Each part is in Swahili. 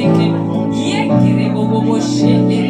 Yekere bobo bobo şekeri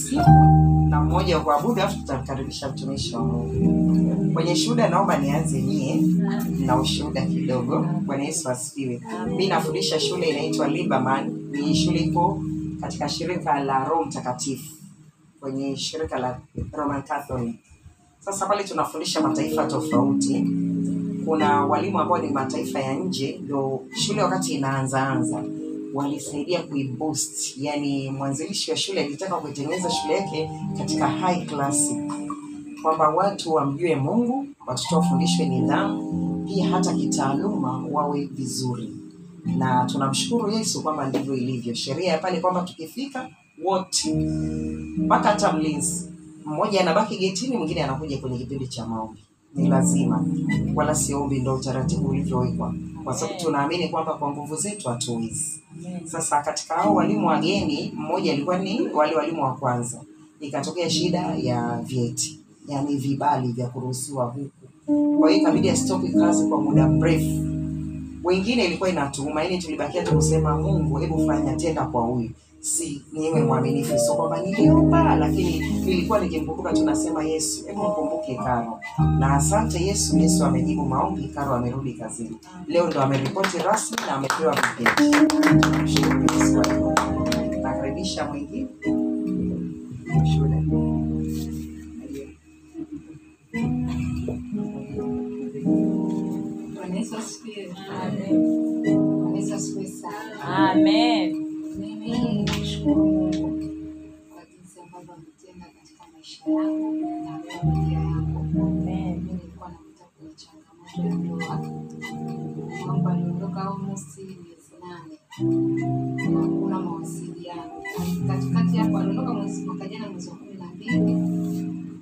kusifu na mmoja wa kuabudu, alafu tutamkaribisha mtumishi wa Mungu. Kwenye shuhuda, naomba nianze nyie na ushuhuda kidogo. Bwana Yesu asifiwe. Mi nafundisha shule inaitwa Liberman. Ni shule iko katika shirika la Roho Mtakatifu kwenye shirika la Roman Catholic. Sasa pale tunafundisha mataifa tofauti. Kuna walimu ambao ni mataifa ya nje, ndio shule wakati inaanzaanza walisaidia kuiboost, yani mwanzilishi wa shule alitaka kuitengeneza shule yake katika high class, kwamba watu wamjue Mungu, watoto wafundishwe nidhamu, pia hata kitaaluma wawe vizuri, na tunamshukuru Yesu kwamba ndivyo ilivyo. Sheria ya pale kwamba tukifika wote mpaka hata mlinzi mmoja anabaki getini, mwingine anakuja kwenye kipindi cha maombi. Ni lazima, wala si ombi, ndo utaratibu ulivyowekwa, kwa sababu tunaamini kwamba kwa nguvu zetu hatuwezi. Sasa katika hao walimu wageni, mmoja alikuwa ni wale walimu wa kwanza, ikatokea shida ya vyeti, yaani vibali vya kuruhusiwa huku. Kwa hiyo ikabidi astopi kazi kwa muda mrefu. Wengine ilikuwa inatuuma, yaani tulibakia tu kusema Mungu, hebu fanya tenda kwa huyu si niwe mwaminifu, sio kwamba niliomba, lakini nilikuwa nikimkumbuka, tunasema Yesu, hebu mkumbuke Karo. Na asante Yesu, Yesu amejibu maombi, Karo amerudi kazini leo, ndo ameripoti rasmi na amepewa hilo. Nakaribisha mwingine. Amen. Sana. Amen. Mungu kwa jinsi ambavyo ametenda katika maisha yako na familia yako. Mimi nilikuwa napita kwenye changamoto ya ndoa. Mambo aliondoka almost miezi nane. Na Hakuna mawasiliano. Katikati hapo aliondoka mwezi mwaka jana mwezi wa kumi na mbili.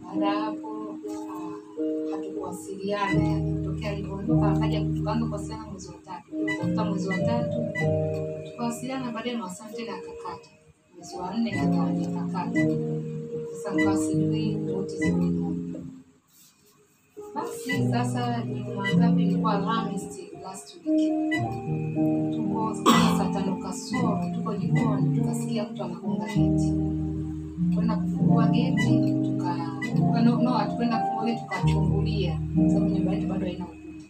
Baada ya hapo ah, hatukuwasiliana. Tokea alivyoondoka akaja tukaanza kuwasiliana mwezi wa tatu. Kutoka mwezi wa tatu tukawasiliana baadaye mawasiliano tena akakata mwezi wa nne kaka- akakata sasa nikawa sijui tofauti basi sasa ni mangapi? ilikuwa Alhamisi last week. Tuko saa tano kasoro tuko jikoni tukasikia mtu anagonga geti. Kwenda kufungua geti tuka tuka- no, no hatukwenda kufungua geti tukachungulia. Sababu nyumba yetu bado haina ukuta.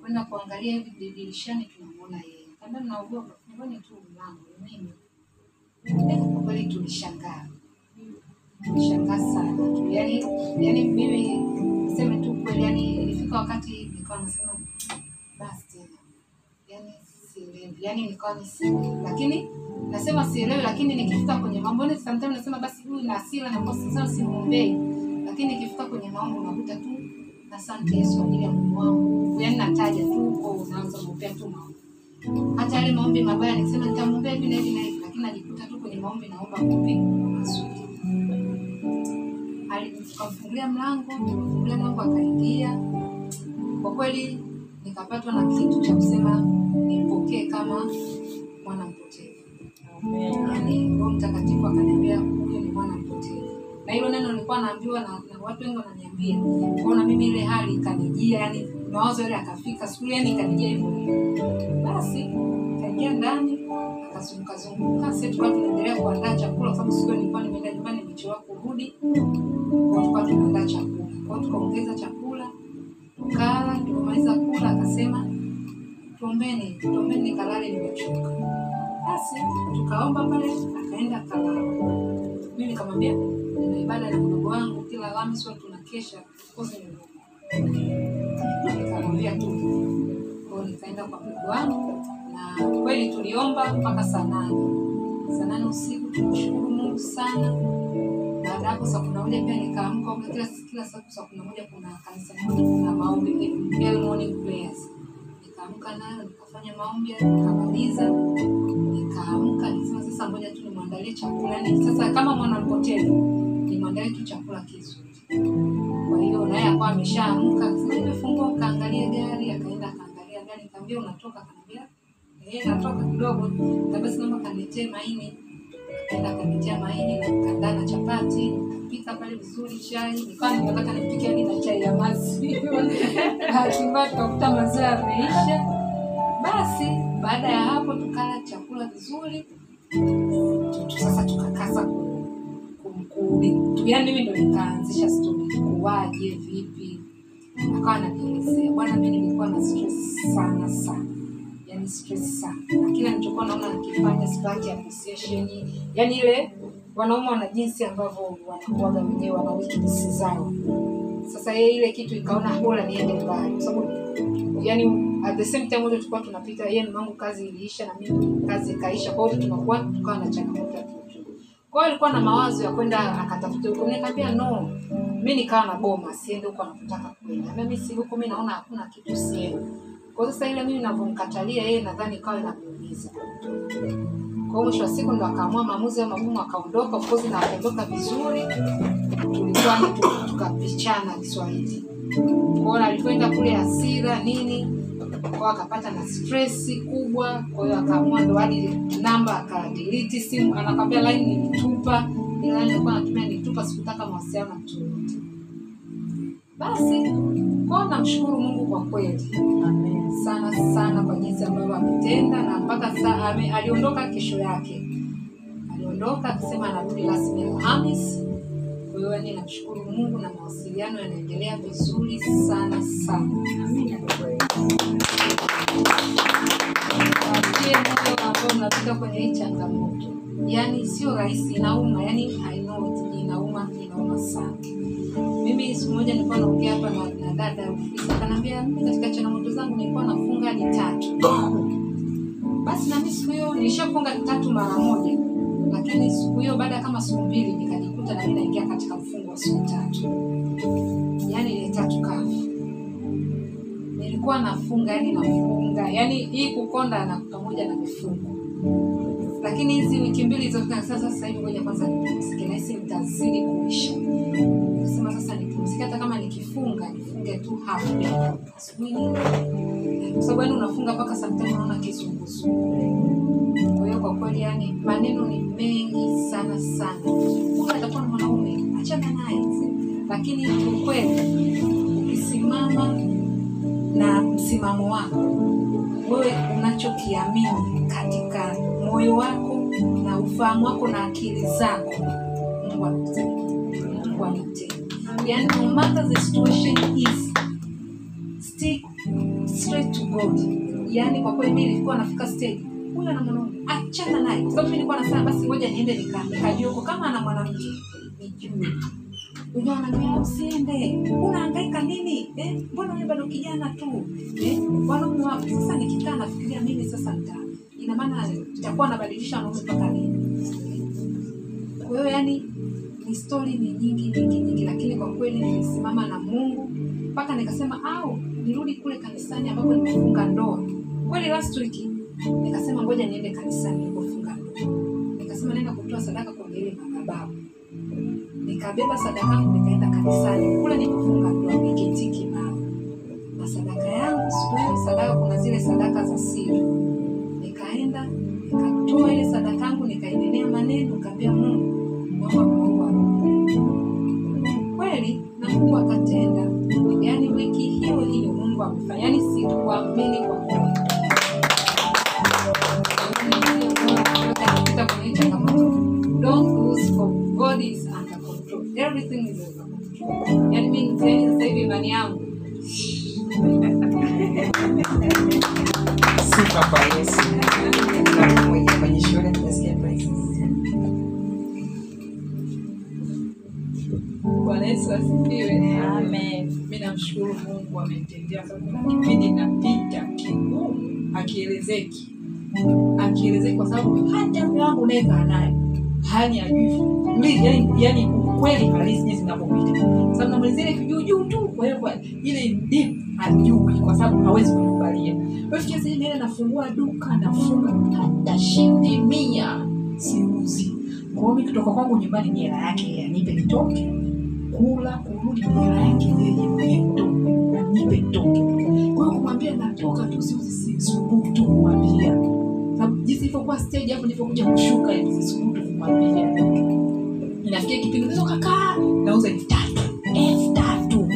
Kwenda kuangalia hivi dirishani tunamuona yeye. Kanda mnaogopa, fungoni tu mlango mimi Eh, kwa kweli tulishangaa. Tulishangaa sana. Tu yani yani mimi niseme tu kweli yani ilifika wakati nikawa nasema basi tena. Yani sielewi. Yani nikawa ni lakini nasema sielewi lakini nikifika kwenye mambo ni sometimes nasema basi huyu na hasira na kosa sana, simuombei, lakini nikifika kwenye maombi nakuta tu asante Yesu kwa ajili ya Mungu wangu. Yani nataja tu unaanza kuombea tu maombi. Hata yale maombi mabaya nikisema nitamwombea hivi na hivi na hivi. lakini najikuta tu kwenye maombi naomba maombi mazuri tukamfungulia mlango tukamfungulia mlango akaingia. Kwa kweli nikapatwa na kitu cha kusema nipokee kama mwana mpotevu. Yaani roho mtakatifu akaniambia huyo ni mwana mpotevu. Na hilo neno nilikuwa naambiwa na, na watu wengi wananiambia. Kwaona mimi ile hali ikanijia yani mawazo yale akafika siku ile yani ikanijia hivyo basi kaingia ndani akazunguka zunguka sasa tukawa tunaendelea kuandaa chakula kwa sababu siku nilikuwa nimeenda nyumbani nimechelewa kurudi. Kwa tukawa tunaandaa chakula. Kwa tukaongeza chakula tukala tumemaliza kula akasema tuombeni tuombeni nikalale nimechoka. Basi tukaomba pale akaenda kalala. mimi nikamwambia nina ibada na mdogo wangu kila Alhamisi huwa tunakesha kozi nikamwambia tu. Kwao nikaenda kwa mdogo wangu na kweli tuliomba mpaka saa nane. Saa nane usiku tumshukuru Mungu sana. Baada hapo saa kumi moja pia nikaamka kila kila siku saa kumi na moja kuna kanisa moja kuna maombi nikaamka nayo nikafanya maombi nikamaliza. Nikaamka nisema sasa ngoja tu nimwandalie chakula. Ni sasa kama mwana nimwandalie tu chakula kizuri. Kwa hiyo naye akawa ameshaamka nimefungua kaangalia gari akaenda akaangalia gari nikamwambia unatoka akaniambia eh natoka kidogo basi naomba kaniletee maini akaenda akaniletea maini na kandaa na chapati nikapika pale vizuri chai nikawa nimetaka nipike hadi na chai ya maziwa. Hatimaye tukakuta maziwa yameisha. Basi baada ya hapo tukala chakula vizuri sasa tukakasa yaani mimi ndo nikaanzisha stori kuwaje vipi? Akawa ananielezea bwana mi nilikuwa na stress sana sana yani stress sana. Kila nilichokuwa naona nikifanya sipati appreciation. Yaani ile wanaume wana jinsi ambavyo wanakuaga wenyewe wana weakness zao. Sasa yeye ile kitu ikaona bora niende mbali. Kwa sababu yani at the same time wote tulikuwa tunapita yeye mangu kazi iliisha na mimi kazi ikaisha. Kwa hiyo tunakuwa tukawa na changamoto kwa hiyo alikuwa na mawazo ya kwenda akatafuta huko. Nikamwambia no mi nikawa na goma siende huko anakotaka kwenda. Mimi si huko mimi naona hakuna kitu siende kwa sasa ile mimi navyomkatalia yeye nadhani ikawa inamuumiza kwa mwisho wa siku ndo akaamua maamuzi ya magumu akaondoka of course na akaondoka vizuri. Tulikuwa tukapichana kiswahili. Kwaona alivyoenda kule hasira nini kwa akapata na stress kubwa. Kwa hiyo akaamua ndo hadi namba akadelete simu. Anakwambia line nilitupa line nilikuwa natumia nilitupa sikutaka mawasiliano na basi kwao namshukuru mungu kwa kweli. Sana sana kwa jinsi ambavyo ametenda na mpaka saa aliondoka kesho yake. Aliondoka akisema anarudi rasmi Alhamisi. kwa hiyo yani namshukuru mungu na mawasiliano yanaendelea vizuri sana sana. Moyo ambao mnapita kwenye hii changamoto. Yani sio rahisi inauma. Yani I know inauma inauma sana mimi siku moja nilikuwa naongea hapa na, dada mimi katika changamoto zangu nilikuwa nafunga hadi tatu. Basi na mimi siku hiyo nilishafunga tatu mara moja. Lakini siku hiyo baada kama siku mbili nikajikuta na naingia katika mfungo wa siku tatu. Yaani ile tatu kavu nilikuwa nafunga yani nafunga. Yani hii kukonda na pamoja na mifungo lakini hizi wiki mbili zilizopita sasa sasa hivi ngoja kwanza nipumzike nahisi nitazidi kuisha. Nasema sasa nipumzike hata kama nikifunga nifunge tu hapo, kwa sababu yani unafunga mpaka sometimes unaona kizunguzungu. Kwa hiyo kwa kweli yani maneno ni mengi sana sana. Huyu atakuwa na mwanaume? Achana naye. Lakini ukweli ukisimama na msimamo wako wewe unachokiamini katika moyo wako na ufahamu wako na akili zako. Mungu god. Yani kwa kweli mi nilikuwa nafika stage huyo ana mwanaume achana naye. Kwa sababu mi nilikuwa nasema basi ngoja niende nika- huko kama ana mwanamke nijue. Unajua wananiambia usiende, unahangaika nini? Eh, mbona wewe bado kijana tu? Eh, wanaume wapi? Sasa nikikaa nafikiria mimi sasa nita ina maana nitakuwa nabadilisha wanaume mpaka lini? Kwa hiyo yani ni stori ni nyingi nyingi nyingi, lakini kwa kweli nilisimama na Mungu mpaka nikasema au nirudi kule kanisani ambapo nimefunga ndoa. Kweli last week nikasema ngoja niende kanisani nilipofunga ndoa. Nikasema naenda kutoa sadaka kwa ile madhabahu nikabeba sadaka yangu nikaenda kanisani kule nilipofunga ndoa niketiki mama na sadaka yangu siku sadaka kuna zile sadaka za siri nikatoa ile sadaka yangu nikainenea maneno nikamwambia mungu naomba mungu kweli na mungu akatenda. Yaani wiki hiyo hiyo mungu akafanya, yaani sikuamini kwa kweli yaani mimi sasa hivi imani yangu. Yesu asifiwe. Amen. Mi namshukuru Mungu amenitendea, sababu kuna kipindi napita kigumu, akielezeki akielezeki, kwa sababu hata mke wangu unayekaa naye hani ajui yaani yaani yani ukweli halisi jinsi ninavyopita, sababu namalizia ile kijuujuu tu. Kwa hiyo kwa ile deep hajui, kwa sababu hawezi kukubalia. Kwa hiyo sasa nenda, nafungua duka nafunga hata shilingi mia siuzi. Kwa hiyo mimi kutoka kwangu nyumbani ni hela yake anipe nitoke kula kurudi hela yake yeye. Mwenyewe nitoke. Kwa hiyo kumwambia natoka tu sisubutu kumwambia. Sababu jinsi ilivyokuwa stage hapo nilivyokuja kushuka sisubutu kumwambia. Inafikia kipindi unaweza ukakaa nauza elfu tatu. Elfu tatu.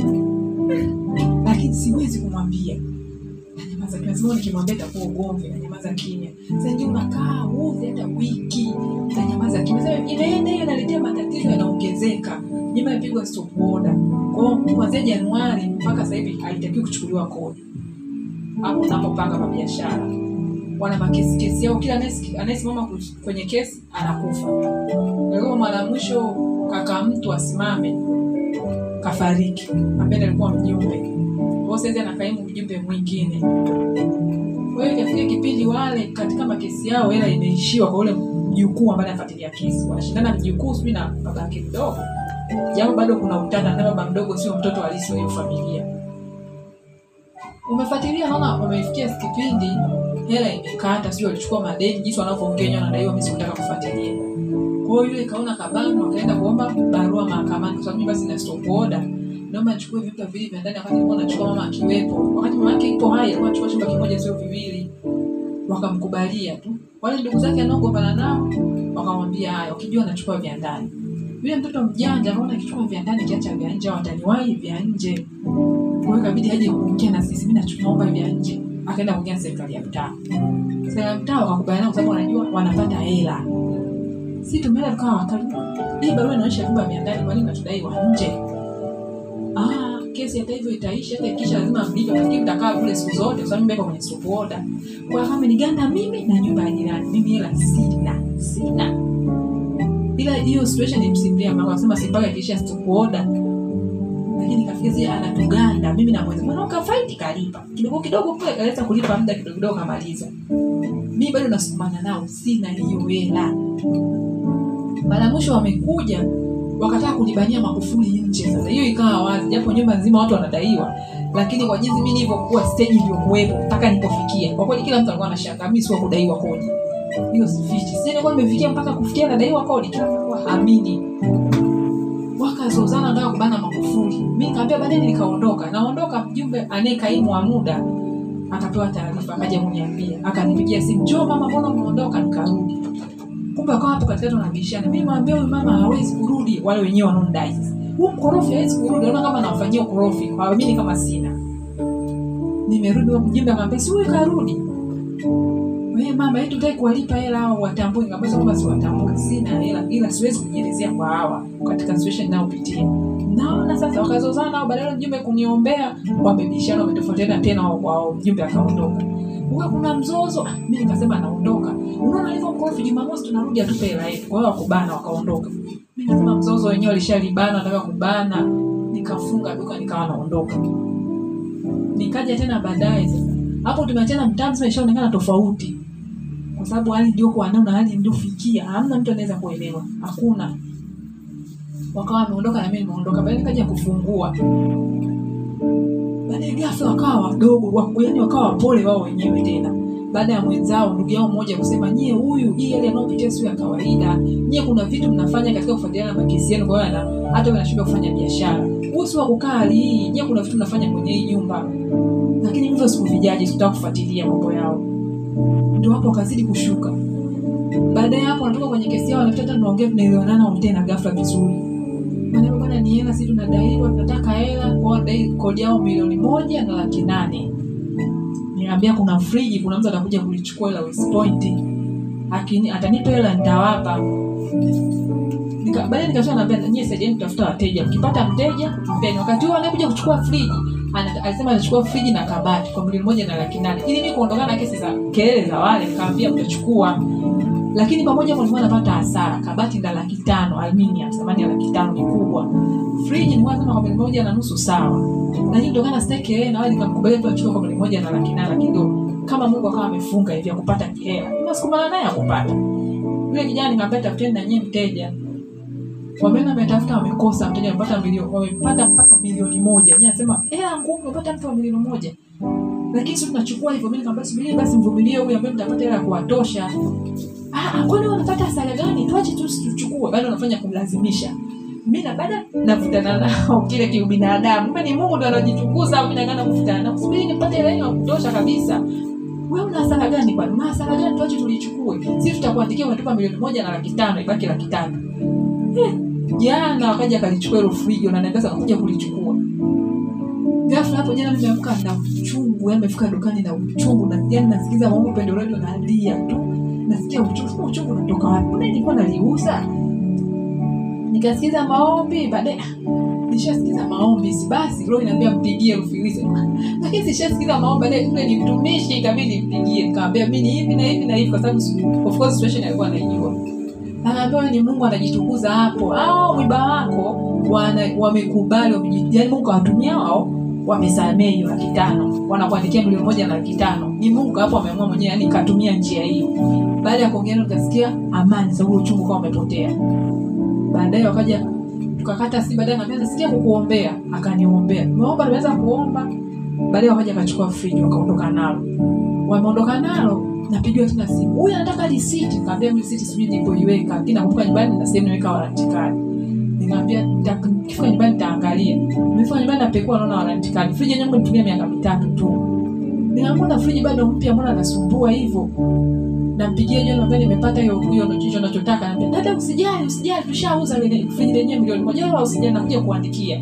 Lakini siwezi kumwambia. Nanyamaza kimya. Sema nikimwambia itakuwa ugomvi nanyamaza kimya. Sasa ndio unakaa uzi hata wiki. Nanyamaza kimya. Sasa inaenda hiyo matatizo yanaongezeka nyuma imepigwa stop order. Kwa kuanzia Januari mpaka sasa hivi haitakiwi kuchukuliwa kodi. Hapo unapopanga kwa biashara. Wana makesi kesi yao kila anayesimama kwenye kesi anakufa. Kwa hiyo mara mwisho kaka mtu asimame kafariki. Ambaye alikuwa mjumbe. Kwao saizi anakaimu mjumbe mwingine. Kwa hiyo ikafika kipindi wale katika makesi yao hela imeishiwa kwa ule mjukuu ambaye anafuatilia kesi wanashindana mjukuu sijui na babake mdogo japo bado kuna utata na baba mdogo sio mtoto halisi wa hiyo familia. Umefuatilia naona umefikia kipindi hela imekata sio walichukua madeni jinsi wanavyoongea wanadaiwa mimi sikutaka kufuatilia. Kwa hiyo yule kaona kabano, akaenda kuomba barua mahakamani kwa sababu basi na stop order. Naomba achukue vyumba viwili vya ndani wakati nilikuwa nachukua mama akiwepo. Wakati mama yake ipo hai alikuwa anachukua chumba kimoja sio viwili. Wakamkubalia tu. Wale ndugu zake anaogombana nao wakamwambia haya ukijua anachukua vya ndani yule mtoto mjanja kaona kichukua vya ndani kiacha vya nje wataniwahi vya nje. Kwa hiyo ikabidi aje kuongea na sisi. Mimi naomba vya nje. Akaenda kuongea na serikali ya mtaa. Serikali ya mtaa wakakubaliana kwa sababu wanajua wanapata hela. Sisi tumeenda tukawa wakali hii barua inaonyesha vyumba vya ndani kwa nini natudai wa nje? Ah kesi hata hivyo itaisha. Hata kisha lazima mlipe lakini mtakaa kule siku zote kwa sababu mimi kwenye stop order. Kwa kama niganda mimi na nyumba ya jirani mimi hela sina sina ila hiyo situation ilimsimulia mama akasema ikiisha stop order lakini kafika zile anatuganda mimi na mwezi mwana kafaiti kalipa. Kidogo kidogo pale kaweza kulipa muda kidogo kidogo kamaliza. Mimi bado nasumbana nao sina hiyo hela. Mara mwisho wamekuja wakataka kunibania makufuli nje. Sasa hiyo ikawa wazi japo nyumba nzima watu wanadaiwa lakini kwa jinsi mimi nilivyokuwa stage iliyokuwepo mpaka nilipofikia. Kwa kweli kila mtu alikuwa anashangaa mimi sio kudaiwa kodi hiyo sifichi nilikuwa nimefikia mpaka kufikia nadaiwa kodi kila mtu wakazozana nataka kubana makufuli mi kaambia baadaye nikaondoka. Naondoka mjumbe anayekaimu muda. Akapewa taarifa akaja kuniambia. Akanipigia simu njoo mama mbona umeondoka? Nikarudi. Kumbe akawa hapo katikati wanabishana. Mi mwambia huyu mama hawezi kurudi. Wale wenyewe wanaondai huu mkorofi hawezi kurudi. Naona kama nawafanyia ukorofi. Hawaamini kama sina. Nimerudi mjumbe akaambia si huyu karudi wewe mama yetu utaki kuwalipa hela hao watambue. Nikamwambia kwamba siwatambui. Sina hela ila siwezi kujielezea kwa hawa katika situation ninayopitia. Naona sasa wakazozana nao badala mjumbe kuniombea wamebishana wametofautiana tena wao mjumbe akaondoka. Uwe kuna mzozo ah, mi nikasema naondoka. Unaona alivyo mkorofi jumamosi tunarudi atupe hela yetu. Kwa hiyo wakubana wakaondoka. Mi nikasema mzozo wenyewe alishalibana nataka kubana. Nikafunga duka nikawa naondoka. Nikaja tena baadaye. Hapo tumeachana mtaa mzima ishaonekana tofauti kwa sababu hali iliyokuwa nayo na hali niliyofikia hamna mtu anaweza kuelewa. Hakuna. Wakawa wameondoka na mimi nimeondoka. Baadaye nikaja kufungua. Baadaye ghafla wakawa wadogo wa- yaani wakawa wapole wao wenyewe tena. Baada ya mwenzao ndugu yao mmoja kusema nyie huyu hii hali anayopitia sio ya kawaida. Nyie kuna vitu mnafanya katika kufuatiliana na makesi yenu kwa hiyo hata wewe unashindwa kufanya biashara. Huu si wa kukaa hii. Nyie kuna vitu mnafanya kwenye hii nyumba. Lakini hivyo sikuvijaji kufuatilia mambo yao ndio hapo wakazidi kushuka. Baadaye hapo wanatoka kwenye kesi yao wanafuta tena tunaongea tunaelewanana wametee na ghafla vizuri. Maneno bwana ni hela sisi tunadaiwa tunataka hela kwa wadai kodi yao milioni moja na laki nane. Niambia kuna friji kuna mtu atakuja kulichukua hela West Point. Akini atanipa hela nitawapa. Nika- baadaye nikasema nyie saidieni kutafuta wateja. Mkipata mteja mpeni. Wakati huo anakuja kuchukua friji alisema anachukua friji na kabati kwa milioni moja na laki nane. Ili mi kuondokana na kesi za kelele za wale kaambia mtachukua lakini pamoja hapo napata hasara. Kabati la laki tano aluminium thamani ya laki tano ni kubwa. Friji nilikuwa nasema kwa milioni moja na nusu sawa. Lakini kutokana na sitaki yeye na wale nikamkubalia tu achukue kwa milioni moja na laki nane lakini kama mungu akawa amefunga hivi akupata hela nasukumana naye akupata yule kijana nikamwambia tafuteni na mteja. Wamena ametafuta wamekosa mteja wamepata milioni wamepata milioni moja. Mwenyewe anasema hela ngumu umepata mtu wa milioni moja. Lakini sisi tunachukua hivyo. Mimi nikamwambia subiri basi mvumilie huyu ambaye mtapata hela ya kuwatosha. Ah ah, kwani wanapata hasara gani? Tuache tu tuchukue. Bado unafanya kumlazimisha. Mimi na navutana nao kile kiubinadamu. Ni Mungu ndo anajitukuza mimi nangana kuvutana subiri nipate hela ya kutosha kabisa. Wewe una hasara gani kwani? Una hasara gani? Tuache tulichukue. Sisi tutakuandikia unatupa milioni moja na laki ibaki laki tano jana wakaja akalichukua hilo friji na sasa kuja kulichukua. Ghafla hapo jana nimeamka na uchungu amefika dukani na uchungu na yani nasikiza mambo pendo nalia tu. Nasikia uchungu uchungu unatoka wapi? Naliuza? Nikasikiza maombi baadaye nishasikiza maombi basi roho inaambia mpigie Rufilisi lakini sishasikiza maombi baadaye ule ni mtumishi ikabidi mpigie nikamwambia mimi ni hivi na hivi na hivi kwa sababu of course situation alikuwa anaijua anaambia wewe ni Mungu anajitukuza hapo. Au mwiba wako wamekubali wameji- yaani Mungu awatumia wao wamesamea hiyo laki wanakuandikia milioni moja na laki tano. Ni Mungu hapo ameamua mwenyewe yani katumia njia hiyo baada ya kuongea nikasikia amani sababu uchungu kawa umepotea. Baadaye wakaja tukakata si baadaye naambia nasikia kukuombea. Akaniombea meomba naweza kuomba. Baadaye wakaja akachukua friji wakaondoka nalo. Wameondoka nalo napigiwa tena simu huyu anataka risiti kaambia risiti sijui nilipoiweka lakini nakumbuka nyumbani na sehemu niweka warranty nikaambia kifika nyumbani nitaangalia. Nimefika nyumbani napekua naona warranty friji yenyewe nitumia miaka mitatu tu. Nikamwona friji bado mpya? Mbona anasumbua hivyo? Nampigia jana ambaye nimepata hiyo hiyo ndicho ninachotaka anambia dada usijali usijali. Tushauza ile friji lenyewe milioni moja. Wala usijali nakuja kuandikia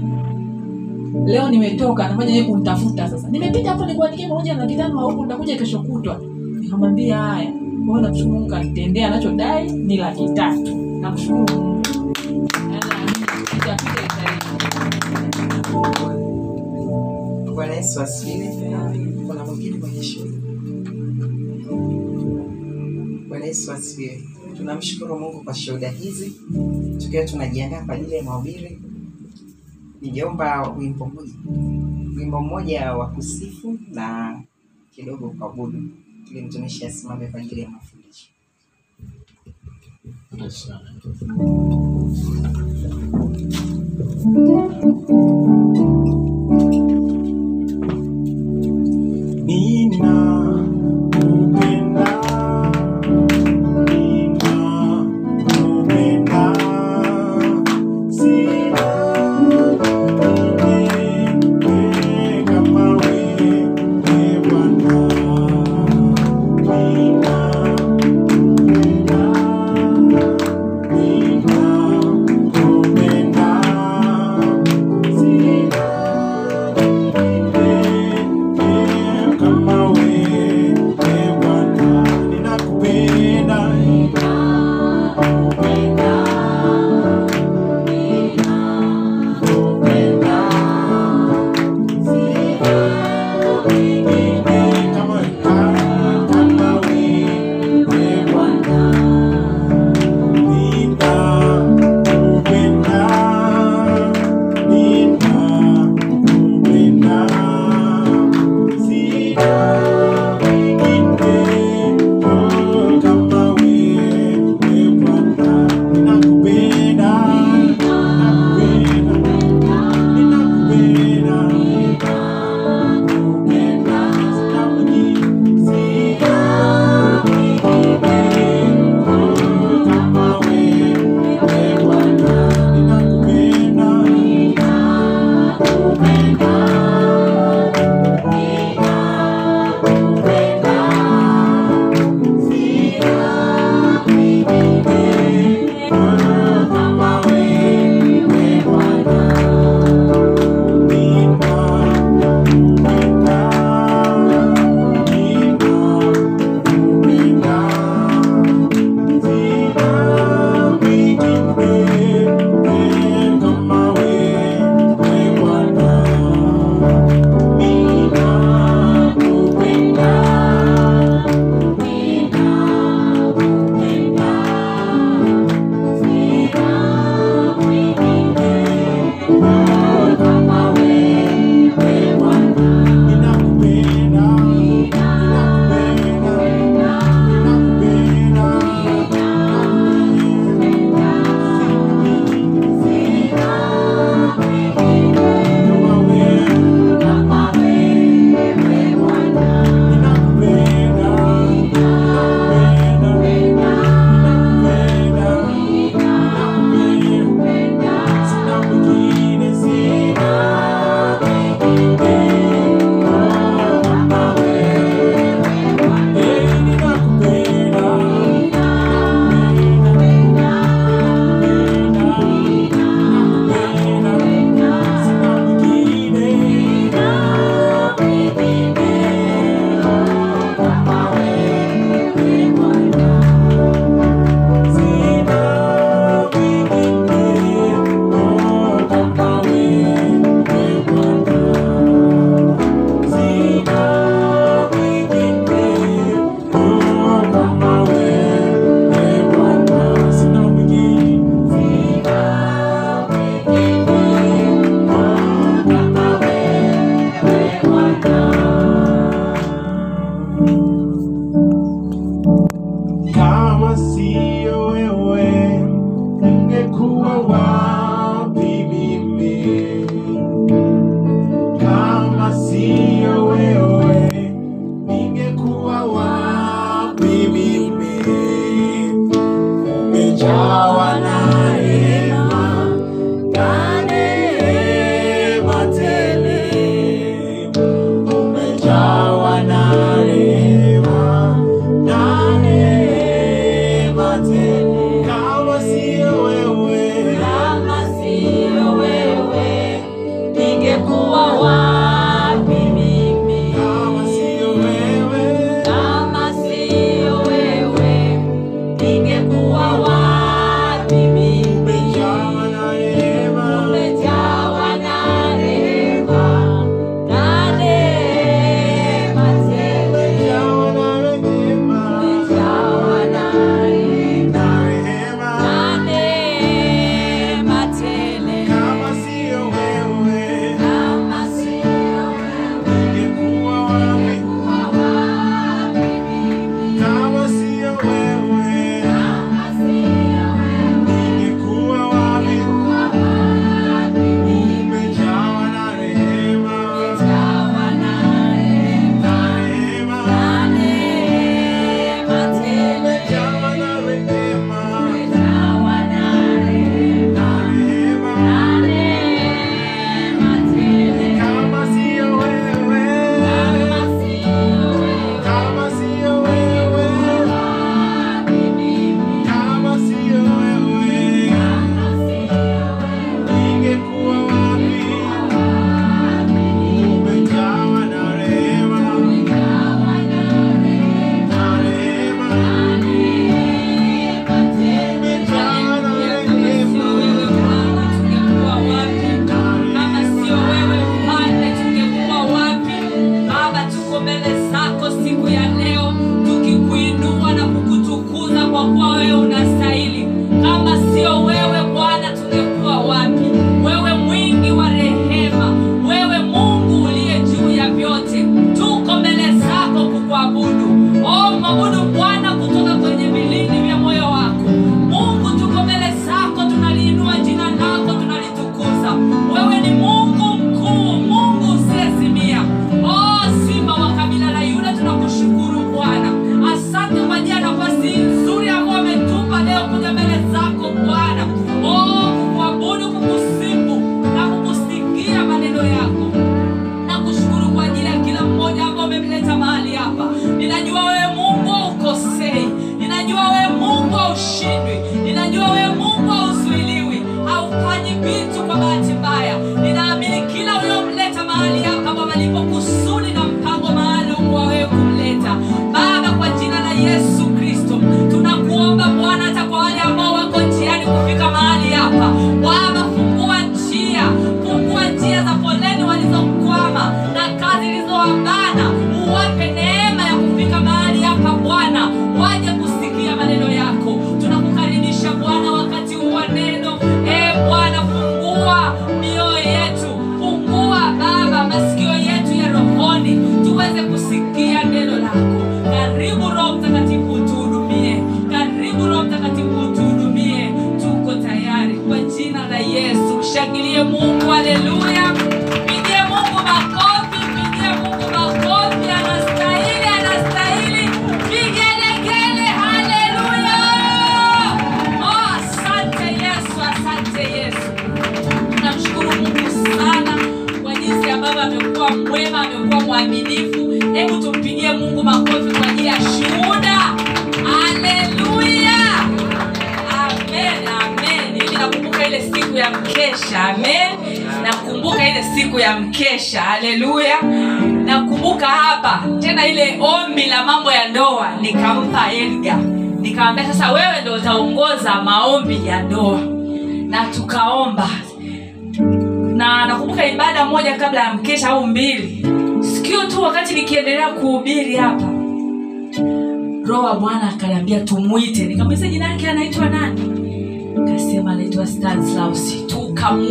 leo nimetoka nafanya yeye kumtafuta sasa. Nimepita hapo nikuandikia pamoja na kitano au nitakuja kesho kutwa nikamwambia haya wewe namshukuru Mungu kanitendea, anachodai ni laki tatu namshukuru Mungu. Bwana Yesu asifiwe. Tunamshukuru Mungu kwa shuhuda hizi, tukiwa tunajiandaa kwa ajili ya mahubiri. Nijaomba wimbo mmoja, wimbo mmoja wa kusifu na kidogo kuabudu, ili mtumishi asimame kwa ajili ya mafundisho. Nina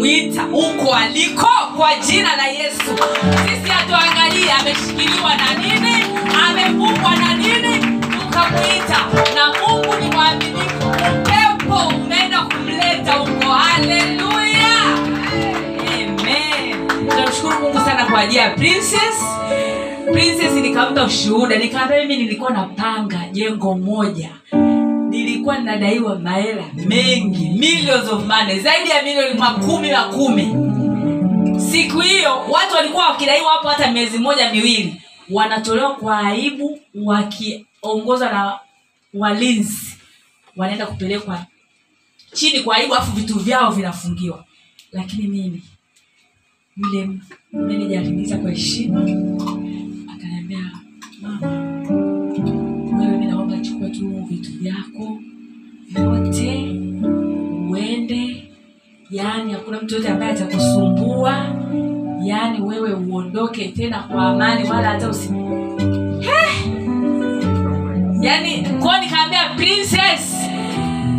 tukamwita huko aliko kwa jina la yesu. Sisi hatuangalie ameshikiliwa na nini amefungwa na nini tukamwita. Na mungu ni mwaminifu. Upepo umeenda kumleta huko. Haleluya! Tunamshukuru mungu sana kwa ajili ya princess. Princess nikampa ushuhuda. Nikaambia mimi nilikuwa napanga jengo moja ninadaiwa mahela. Mengi millions of money zaidi ya milioni makumi makumi siku hiyo watu walikuwa wakidaiwa hapo hata miezi moja miwili. Wanatolewa kwa aibu wakiongozwa na walinzi. Wanaenda kupelekwa chini kwa aibu alafu vitu vyao vinafungiwa. Lakini mimi yule meneja kwa heshima. Akaniambia mama wewe naomba chukua tu vitu vyako vyote uende. Yaani hakuna mtu yote ambaye atakusumbua. Yaani wewe uondoke tena kwa amani wala hata usi yaani kwao nikaambia princess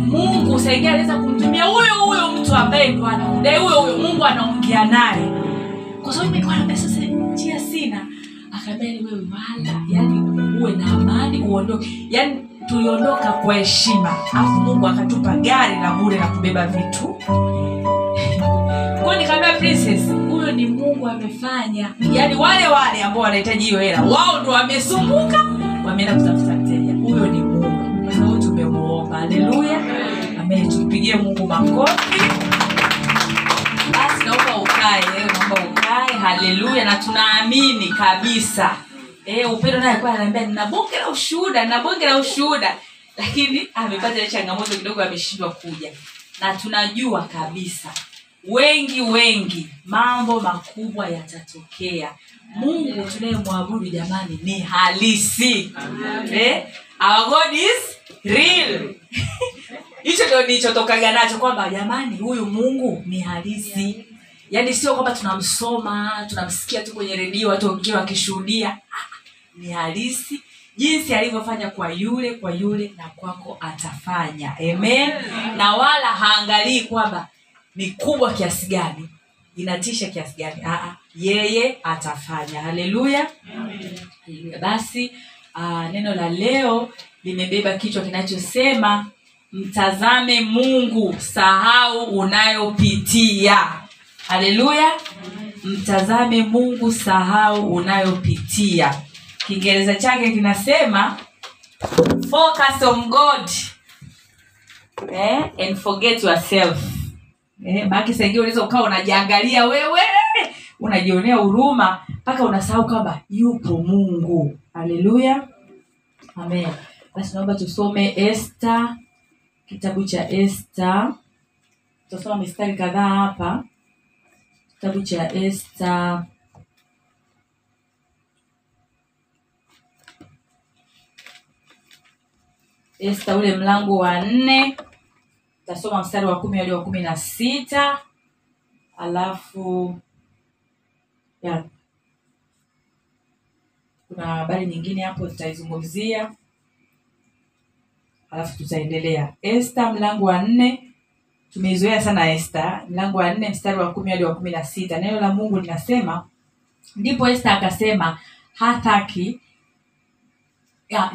mungu saidia anaweza kumtumia huyo huyo mtu ambaye ndo anamdai huyo huyo mungu anaongea naye. Kwa sababu nilikuwa naambia sasa njia sina. Akaambia ni wewe wala yani uwe na amani uondoke. Yani tuliondoka kwa heshima alafu mungu akatupa gari la bure la kubeba vitu. Kwa nikaambia princess huyo ni mungu amefanya. Yaani wale wale ambao wanahitaji hiyo hela wao ndo wamesumbuka wameenda kutafuta mteja. Huyo ni mungu. Tumemuomba haleluya. Amen. Tumpigie mungu makofi. Basi naomba ukae leo naomba ukae. Haleluya. Na tunaamini kabisa eh, upendo naye alikuwa ananiambia nina bonge la ushuhuda nina bonge la ushuhuda. Lakini amepata ile changamoto kidogo ameshindwa kuja. Na tunajua kabisa wengi wengi mambo makubwa yatatokea. Mungu tunayemwabudu jamani ni halisi. Eh? our god is real. Hicho ndio nilichotokaga nacho kwamba jamani huyu mungu ni halisi yaani sio kwamba tunamsoma tunamsikia tu kwenye redio watu wengine wakishuhudia. Ah, ni halisi. Jinsi alivyofanya kwa yule kwa yule na kwako atafanya. Amen? Na wala haangalii kwamba ni kubwa kiasi gani inatisha kiasi gani. Aa, yeye atafanya. Haleluya. Basi uh, neno la leo limebeba kichwa kinachosema mtazame mungu sahau unayopitia haleluya. Mtazame mungu sahau unayopitia. Kiingereza chake kinasema focus on god eh, and forget yourself. Eh, maake saingia unaweza ukawa unajiangalia wewe unajionea huruma mpaka unasahau kwamba yupo mungu. Haleluya. Amen. Basi naomba tusome este kitabu cha este tutasoma mistari kadhaa hapa kitabu cha esta. Esta ule mlango wa nne. Tasoma mstari wa kumi hadi wa kumi na sita. Alafu ya. Kuna habari nyingine hapo tutaizungumzia. Alafu tutaendelea. Esta mlango wa nne tumeizoea sana esta mlango wa nne mstari wa kumi hadi wa kumi na sita. Neno la mungu linasema ndipo esta akasema hathaki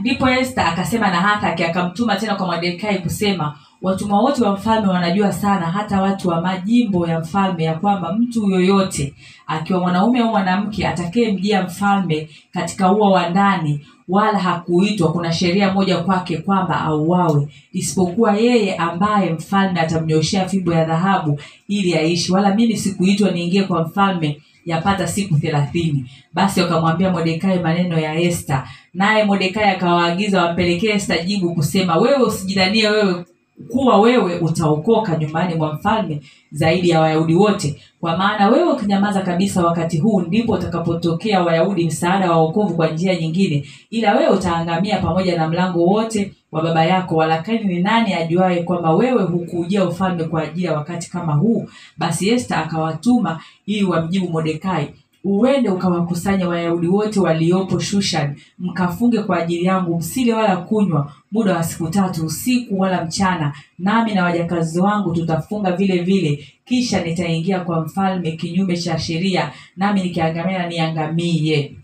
ndipo esta akasema na hathaki akamtuma tena kwa mordekai kusema watumwa wote wa mfalme wanajua sana hata watu wa majimbo ya mfalme ya kwamba mtu yoyote akiwa mwanaume au mwanamke atakayemjia mfalme katika ua wa ndani wala hakuitwa. Kuna sheria moja kwake kwamba auawe isipokuwa yeye ambaye mfalme atamnyoshea fimbo ya dhahabu ili aishi. Wala mimi sikuitwa niingie kwa mfalme yapata siku thelathini. Basi wakamwambia modekai maneno ya esta. Naye modekai akawaagiza wampelekee esta jibu kusema wewe usijidanie wewe kuwa wewe utaokoka nyumbani mwa mfalme zaidi ya wayahudi wote. Kwa maana wewe ukinyamaza kabisa wakati huu ndipo utakapotokea wayahudi msaada wa wokovu kwa njia nyingine. Ila wewe utaangamia pamoja na mlango wote wa baba yako. Walakini ni nani ajuaye kwamba wewe hukuujia ufalme kwa ajili ya wakati kama huu? Basi esta akawatuma ili wamjibu modekai uende ukawakusanya wayahudi wote waliopo shushan mkafunge kwa ajili yangu msile wala kunywa muda wa siku tatu usiku wala mchana nami na wajakazi wangu tutafunga vile vile. Kisha nitaingia kwa mfalme kinyume cha sheria nami nikiangamia niangamie.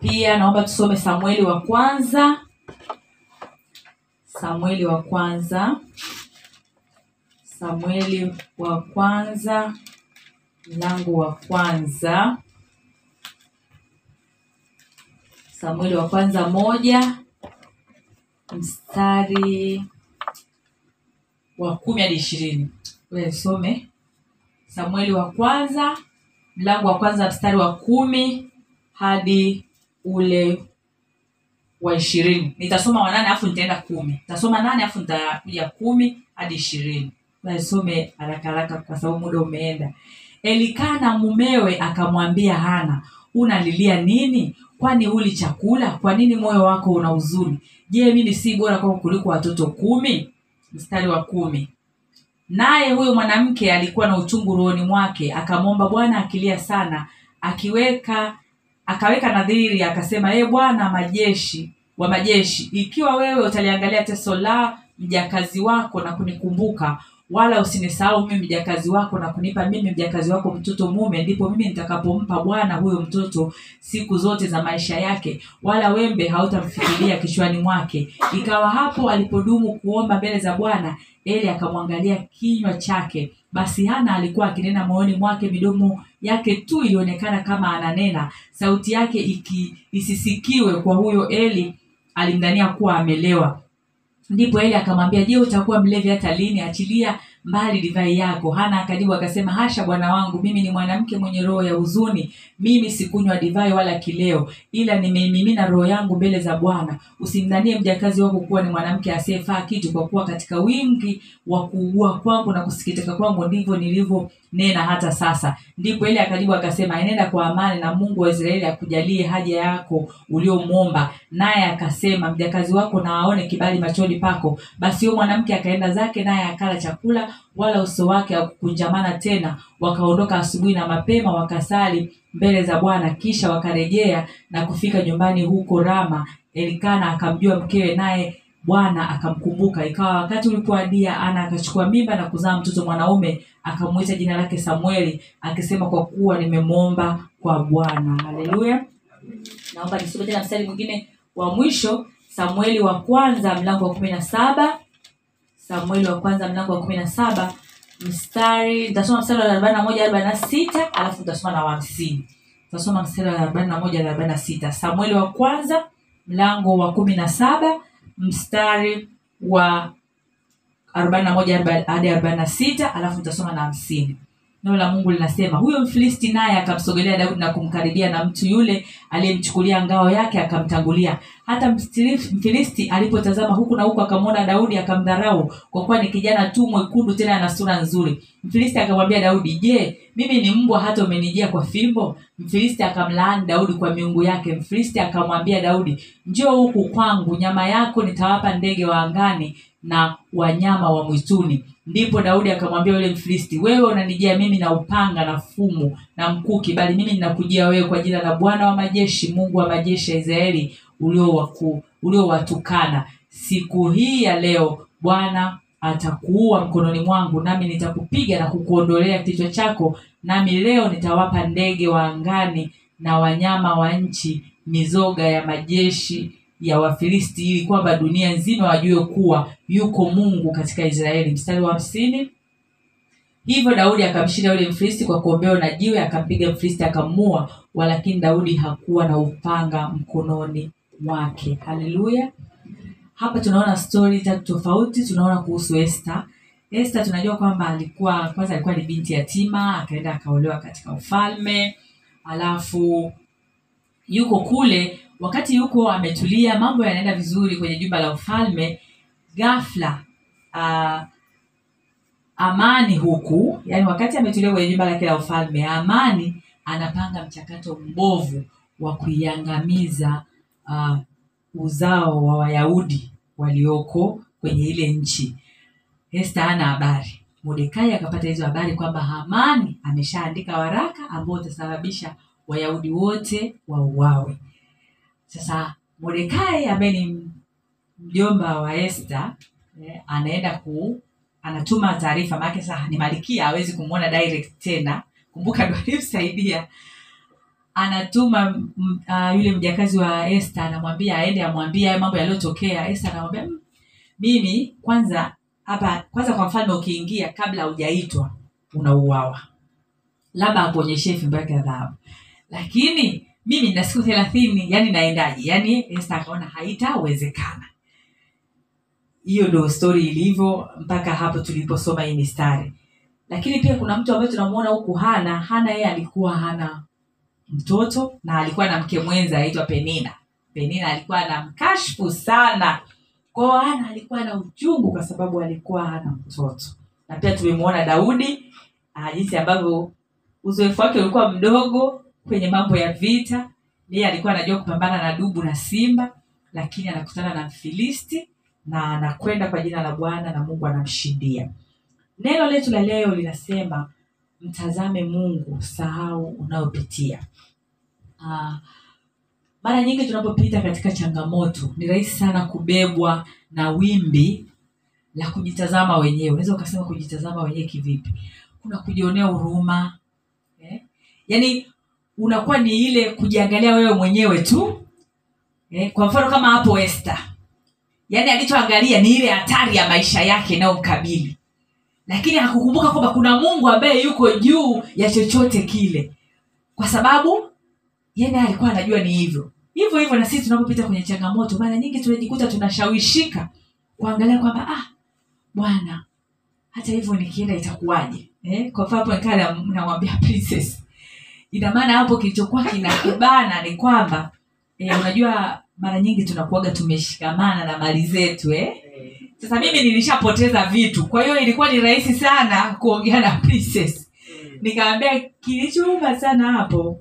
Pia naomba tusome samueli wa kwanza. Samueli wa kwanza. Samueli wa kwanza mlango wa kwanza. Samueli wa kwanza moja. Mstari wa kumi hadi ishirini. Wewe some samueli wa kwanza. Mlango wa kwanza mstari wa kumi hadi ule wa ishirini. Nitasoma wa nane alafu nitaenda kumi. Nitasoma nane alafu nitakuja kumi hadi ishirini. Nasome haraka haraka kwa sababu muda umeenda elikana mumewe akamwambia hana unalilia nini? Kwani huli chakula? Kwa nini moyo wako una huzuni? Je mimi si bora kwako kuliko watoto kumi? Mstari wa kumi. Naye huyo mwanamke alikuwa na uchungu rohoni mwake akamwomba bwana akilia sana akiweka akaweka nadhiri akasema ee bwana majeshi wa majeshi ikiwa wewe utaliangalia teso la mjakazi wako na kunikumbuka wala usinisahau mimi mjakazi wako na kunipa mimi mjakazi wako mtoto mume ndipo mimi nitakapompa bwana huyo mtoto siku zote za maisha yake wala wembe hautamfikiria kichwani mwake. Ikawa hapo alipodumu kuomba mbele za bwana eli akamwangalia kinywa chake. Basi hana alikuwa akinena moyoni mwake midomo yake tu ilionekana kama ananena sauti yake iki, isisikiwe kwa huyo eli alimdhania kuwa amelewa ndipo eli akamwambia je utakuwa mlevi hata lini? Achilia mbali divai yako. Hana akajibu akasema hasha bwana wangu mimi ni mwanamke mwenye roho ya huzuni. Mimi sikunywa divai wala kileo ila nimeimimina roho yangu mbele za bwana. Usimdhanie mjakazi wako kuwa ni mwanamke asiyefaa kitu kwa kuwa katika wingi wa kuugua kwangu na kusikitika kwangu ndivyo nilivyonena hata sasa. Ndipo eli akajibu akasema enenda kwa amani na mungu wa israeli akujalie haja yako uliomwomba naye akasema mjakazi wako na aone kibali machoni pako. Basi huyo mwanamke akaenda zake naye akala chakula wala uso wake hakukunjamana tena. Wakaondoka asubuhi na mapema wakasali mbele za bwana. Kisha wakarejea na kufika nyumbani huko rama. Elikana akamjua mkewe naye bwana akamkumbuka. Ikawa wakati ulipoadia ana akachukua mimba na kuzaa mtoto mwanaume akamwita jina lake samueli akisema kwa kuwa nimemwomba kwa bwana. Haleluya. Naomba nisome tena mstari mwingine wa mwisho. Samueli wa kwanza mlango wa kumi na saba. Samueli wa kwanza mlango wa kumi na saba. Mstari nitasoma mstari wa arobaini na moja arobaini na sita alafu nitasoma na hamsini. Nitasoma mstari wa arobaini na moja arobaini na sita. Samueli wa kwanza mlango wa kumi na saba mstari wa arobaini na moja hadi arobaini na sita alafu nitasoma na hamsini neno la mungu linasema huyo mfilisti naye akamsogelea daudi na kumkaribia na mtu yule aliyemchukulia ngao yake akamtangulia. Hata mfilisti alipotazama huku na huku akamwona daudi akamdharau kwa kuwa ni kijana tu mwekundu tena ana sura nzuri. Mfilisti akamwambia daudi je mimi ni mbwa hata umenijia kwa fimbo? Mfilisti akamlaani daudi kwa miungu yake. Mfilisti akamwambia daudi njoo huku kwangu nyama yako nitawapa ndege wa angani na wanyama wa mwituni ndipo daudi akamwambia yule mfilisti wewe unanijia mimi na upanga na fumu na mkuki bali mimi ninakujia wewe kwa jina la bwana wa majeshi mungu wa majeshi ya israeli uliowatukana siku hii ya leo bwana atakuua mkononi mwangu nami nitakupiga na kukuondolea kichwa chako nami leo nitawapa ndege wa angani na wanyama wa nchi mizoga ya majeshi ya wafilisti ili kwamba dunia nzima wajue kuwa yuko mungu katika israeli. Mstari wa hamsini. Hivyo daudi akamshinda yule mfilisti kwa kuombewa na jiwe akampiga mfilisti akamua, walakini daudi hakuwa na upanga mkononi mwake. Haleluya. Hapa tunaona stori tatu tofauti. Tunaona kuhusu este este tunajua kwamba alikuwa kwanza alikuwa ni binti yatima akaenda akaolewa katika ufalme. Alafu yuko kule wakati yuko ametulia mambo yanaenda vizuri kwenye jumba la ufalme ghafla uh, amani huku. Yani wakati ametulia kwenye jumba lake la ufalme amani anapanga mchakato mbovu wa kuiangamiza uh, uzao wa wayahudi walioko kwenye ile nchi. Hesta hana habari. Mordekai akapata hizo habari kwamba hamani ameshaandika waraka ambao utasababisha wayahudi wote wauawe sasa mordekai ambaye ni mjomba wa Esther eh, anaenda ku anatuma taarifa maake sasa ni malikia hawezi kumwona direct tena. Kumbuka ndo anatuma ah, yule mjakazi wa Esther anamwambia aende amwambie haya mambo yaliyotokea. Anamwambia "Mm, mimi kwanza hapa kwanza kwa mfalme ukiingia kabla hujaitwa unauawa. Labda akuonyeshe fimbo yake ya dhahabu. Lakini mimi na siku thelathini yani naendaje? Yani Esther akaona haitawezekana. Hiyo ndo stori ilivyo mpaka hapo tuliposoma hii mistari. Lakini pia kuna mtu ambaye tunamuona huku hana hana yeye alikuwa hana mtoto na alikuwa na mke mwenza aitwa penina. Penina alikuwa anamkashfu sana. Kwao hana alikuwa na uchungu kwa sababu alikuwa hana mtoto. Na pia tumemwona daudi ah, jinsi ambavyo uzoefu wake ulikuwa mdogo kwenye mambo ya vita. Yeye alikuwa anajua kupambana na dubu na simba lakini anakutana na mfilisti na anakwenda kwa jina la bwana na mungu anamshindia. Neno letu la leo linasema mtazame mungu sahau unayopitia Ah, mara nyingi tunapopita katika changamoto ni rahisi sana kubebwa na wimbi la kujitazama wenyewe. Unaweza ukasema kujitazama wenyewe kivipi? Kuna kujionea huruma eh? yaani unakuwa ni ile kujiangalia wewe mwenyewe tu. Eh? kwa mfano kama hapo Esther yaani alichoangalia ni ile hatari ya maisha yake inayomkabili. Lakini hakukumbuka kwamba kuna mungu ambaye yuko juu ya chochote kile. Kwa sababu yeye alikuwa anajua ni hivyo. Hivyo hivyo na sisi tunapopita kwenye changamoto mara nyingi tunajikuta tunashawishika kuangalia kwamba ah bwana hata hivyo nikienda itakuwaje? Eh? kwa mfano hapo nikaa namwambia princess ina maana hapo kilichokuwa kinakubana ni kwamba eh, unajua mara nyingi tunakuaga tumeshikamana na mali zetu eh? sasa mimi nilishapoteza vitu kwa hiyo ilikuwa ni rahisi sana kuongea na princess. Nikamwambia kilichouma sana hapo.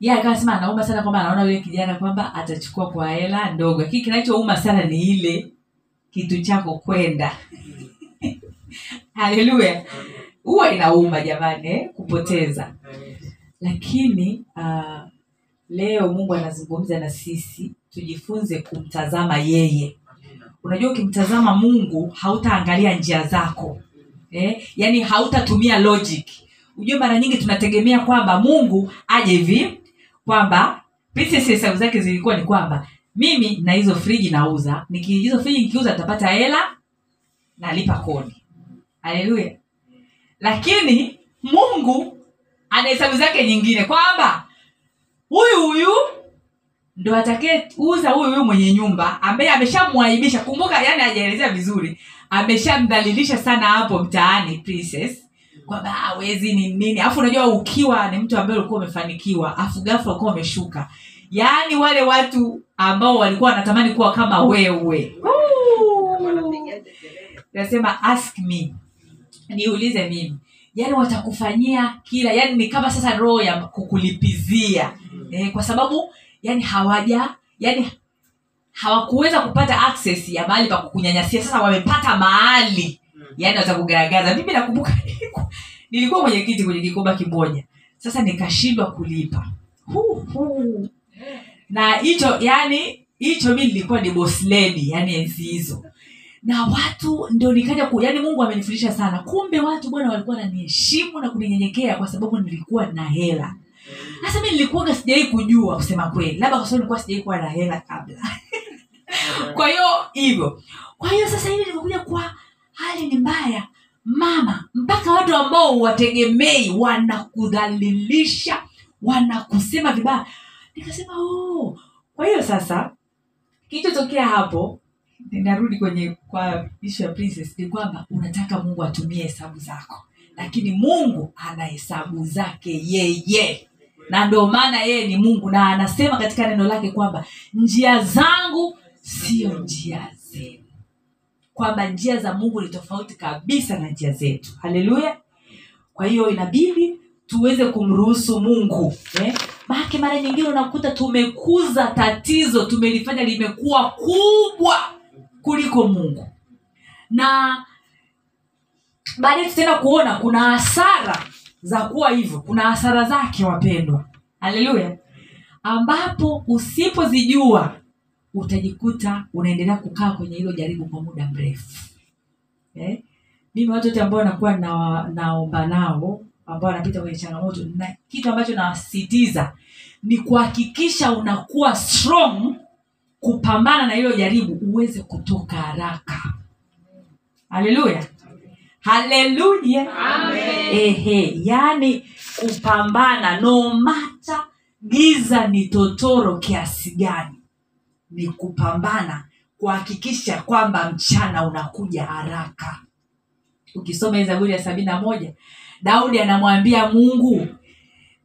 Yeye akawa anauma sana kwamba anaona yule kijana kwamba atachukua kwa hela ndogo. Lakini kinachouma sana ni ile kitu chako kwenda. Haleluya huwa inauma jamani eh, kupoteza lakini uh, leo mungu anazungumza na sisi tujifunze kumtazama yeye. Unajua ukimtazama mungu hautaangalia njia zako eh? yaani hautatumia logic. Ujue mara nyingi tunategemea kwamba mungu aje hivi kwamba hesabu zake zilikuwa ni kwamba mimi na hizo friji nauza Niki, hizo friji nikiuza tapata hela nalipa kodi. Haleluya. Lakini mungu ana hesabu zake nyingine kwamba huyu huyu ndo atakayeuza huyu huyu mwenye nyumba ambaye ameshamwaibisha. Kumbuka yani hajaelezea vizuri ameshamdhalilisha sana hapo mtaani princess kwamba hawezi ni nini. Alafu unajua ukiwa ni mtu ambaye ulikuwa umefanikiwa afu ghafla ukuwa umeshuka. Yaani wale watu ambao walikuwa wanatamani kuwa kama wewe. Nasema ask me. Niulize mimi yaani watakufanyia kila yani ni kama sasa roho ya kukulipizia. Eh, kwa sababu yani hawaja yani hawakuweza kupata access ya mahali pa kukunyanyasia. Sasa wamepata mahali yani watakugaragaza. Mimi nakumbuka nilikuwa- nilikuwa mwenyekiti kwenye kikoba kimoja. Sasa nikashindwa kulipa. Huu, huu. na hicho yani hicho mi nilikuwa ni bosledi yani enzi hizo na watu ndio nikaja ku yaani mungu amenifundisha sana. Kumbe watu bwana walikuwa naniheshimu na kuninyenyekea kwa sababu nilikuwa na hela. Sasa mi nilikuwaga sijawai kujua kusema kweli. Labda kwa sababu nilikuwa sijawai kuwa na hela kabla. Kwa hiyo hivyo. Kwa hiyo sasa hivi nimekuja kwa hali ni mbaya. Mama mpaka watu ambao wategemei wanakudhalilisha wanakusema vibaya. Nikasema oh. kwa hiyo sasa kilichotokea hapo ninarudi kwenye kwa ishu ya princess ni kwamba unataka mungu atumie hesabu zako. Lakini mungu ana hesabu zake yeye. Na ndio maana yeye ni mungu. Na anasema katika neno lake kwamba njia zangu sio njia zenu. Kwamba njia za mungu ni tofauti kabisa na njia zetu. Haleluya kwa hiyo inabidi tuweze kumruhusu mungu eh? maake mara nyingine unakuta tumekuza tatizo tumelifanya limekuwa kubwa kuliko mungu. Na baadaye tutaenda kuona kuna hasara za kuwa hivyo. Kuna hasara zake wapendwa. Haleluya. Ambapo usipozijua utajikuta unaendelea kukaa kwenye hilo jaribu kwa muda mrefu. Eh? mimi watu wote ambao nakuwa na, naomba nao ambao wanapita kwenye changamoto na kitu ambacho nawasisitiza ni kuhakikisha unakuwa strong kupambana na hilo jaribu uweze kutoka haraka. Haleluya. Haleluya. Ehe yani kupambana nomata giza ni totoro kiasi gani ni kupambana kuhakikisha kwamba mchana unakuja haraka. Ukisoma zaburi ya sabini na moja daudi anamwambia mungu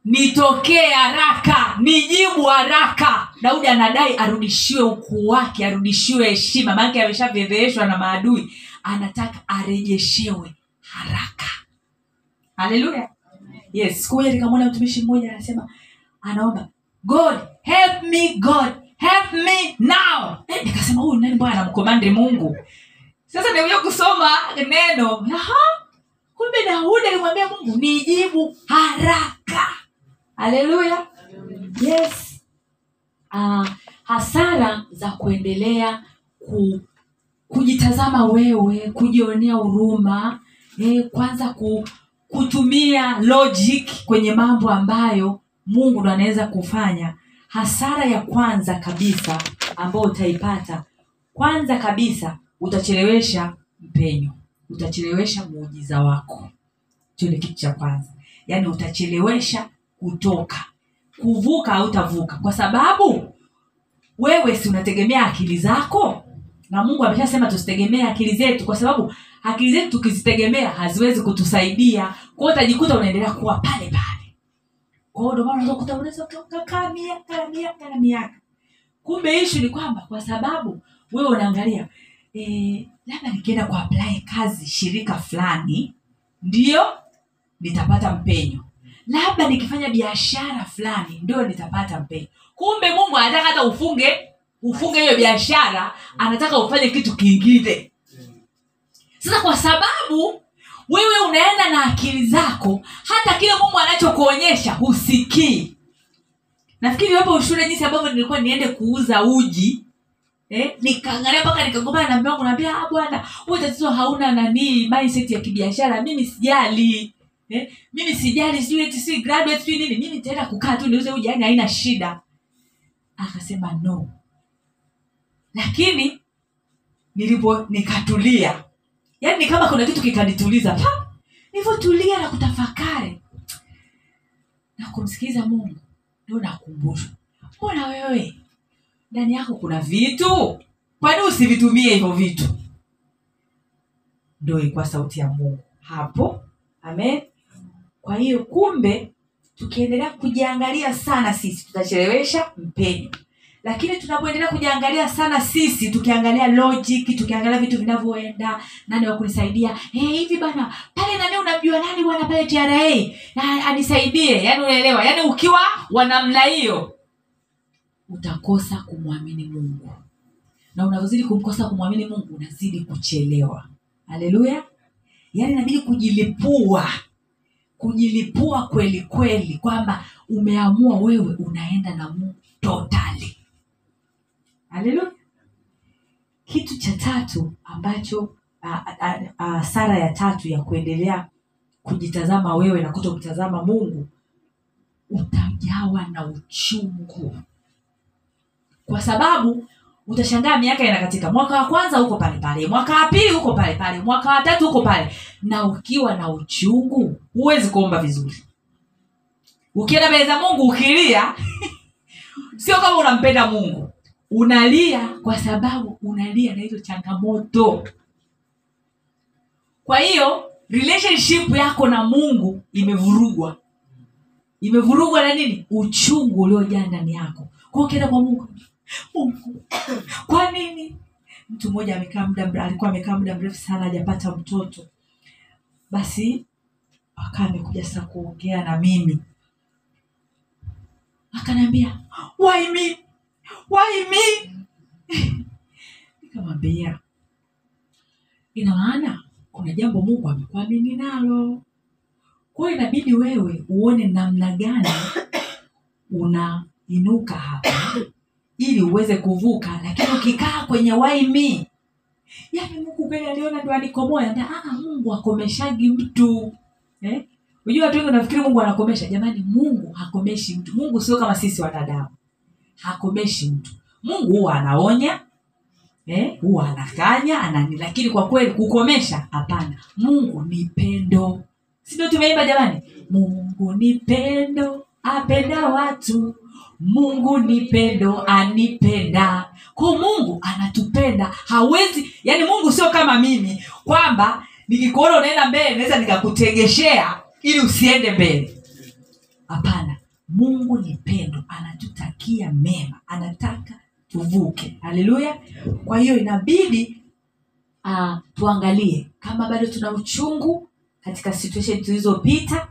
nitokee haraka nijibu haraka. Daudi anadai arudishiwe ukuu wake arudishiwe heshima. Maanake ameshavyeveeshwa na maadui. Anataka arejeshewe haraka. Haleluya. Yes siku nikamwona mtumishi mmoja anasema anaomba god help me god help me now. Eh, nikasema huyu nani? Bwana anamkomandi mungu. Sasa nimekuja kusoma neno kumbe daudi alimwambia mungu nijibu haraka haleluya yes. Uh, hasara za kuendelea ku, kujitazama wewe kujionea huruma eh, kwanza ku, kutumia logic kwenye mambo ambayo mungu ndo anaweza kufanya. Hasara ya kwanza kabisa ambayo utaipata kwanza kabisa utachelewesha mpenyo utachelewesha muujiza wako. Hicho ni kitu cha kwanza. Yaani utachelewesha kutoka. Kuvuka hautavuka. Kwa sababu wewe si unategemea akili zako? Na mungu ameshasema tusitegemee akili zetu. Kwa sababu akili zetu tukizitegemea haziwezi kutusaidia. Kwao utajikuta unaendelea kuwa pale pale. Kwao ndomana unazokuta unaweza kukuta unaweza miaka miaka na miaka. Kumbe ishu ni kwamba kwa sababu wewe unaangalia e, labda nikienda kuaplai kazi shirika fulani ndiyo nitapata mpenyo labda nikifanya biashara fulani ndio nitapata mpenyo kumbe mungu anataka hata ufunge ufunge hiyo biashara anataka ufanye kitu kingine. Sasa kwa sababu wewe unaenda na akili zako hata kile mungu anachokuonyesha husikii. Nafikiri wapo shule jinsi ambavyo nilikuwa niende kuuza uji eh, nikaangalia mpaka nikagombana na mume naambia "Ah, bwana huyu tatizo hauna nanii mindset ya kibiashara mimi sijali eh, mimi sijali sijui eti si graduate sijui nini. Mimi nitaenda kukaa tu niuze uji yani haina shida. Akasema no. Lakini nilipo nikatulia. Yaani ni kama kuna kitu kikanituliza. Pa nilivyotulia na kutafakari. Na kumsikiliza mungu. Ndio nakumbushwa mbona wewe? Ndani yako kuna vitu? Kwani usivitumie hivyo vitu? Ndo ilikuwa sauti ya mungu. Hapo. Amen kwa hiyo kumbe tukiendelea kujiangalia sana sisi tutachelewesha mpenyo. Lakini tunapoendelea kujiangalia sana sisi tukiangalia logic tukiangalia vitu vinavyoenda nani wa kunisaidia? Hey, hivi bana pale nani unamjua nani bwana pale tra anisaidie yani unaelewa? Yani ukiwa wa namna hiyo utakosa kumwamini mungu. Na unavyozidi kumkosa kumwamini mungu unazidi kuchelewa. Haleluya! Yaani inabidi kujilipua kujilipua kweli kweli kwamba umeamua wewe unaenda na mungu totally haleluya kitu cha tatu ambacho a- a- a- sara ya tatu ya kuendelea kujitazama wewe na kuto kutazama mungu utajawa na uchungu. Kwa sababu utashangaa miaka inakatika. Mwaka wa kwanza huko pale pale mwaka wa pili huko pale pale mwaka wa tatu huko pale na ukiwa na uchungu huwezi kuomba vizuri. Ukienda mbele za mungu ukilia sio kama unampenda mungu. Unalia kwa sababu unalia na hizo changamoto. Kwa hiyo relationship yako na mungu imevurugwa. Imevurugwa na nini? Uchungu uliojaa ndani yako. Kwa ukienda kwa mungu mungu kwa nini? Mtu mmoja amekaa muda alikuwa amekaa muda mrefu sana hajapata mtoto. Basi akawa amekuja sasa kuongea na mimi. Akaniambia why me? Nikamwambia ina maana kuna jambo mungu amekuamini nalo. Kwa hiyo inabidi wewe uone namna gani unainuka hapa ili uweze kuvuka. Lakini ukikaa kwenye why me yaani mungu kweli aliona ndo alikomoa "Ah, mungu akomeshagi mtu eh? unajua watu wengi wanafikiri mungu anakomesha. Jamani mungu hakomeshi mtu. Mungu sio kama sisi wanadamu. Hakomeshi mtu. Mungu huwa anaonya eh, anakanya anani lakini kwa kweli kukomesha hapana. Mungu ni pendo. Sindio tumeimba jamani? Mungu ni pendo apenda watu. Mungu ni pendo anipenda. Kwa mungu anatupenda. Hawezi yani mungu sio kama mimi. Kwamba nikikuona unaenda mbele naweza nikakutegeshea ili usiende mbele. Hapana mungu ni pendo anatutakia mema anataka tuvuke. Haleluya. Kwa hiyo inabidi uh, tuangalie kama bado tuna uchungu katika situation tulizopita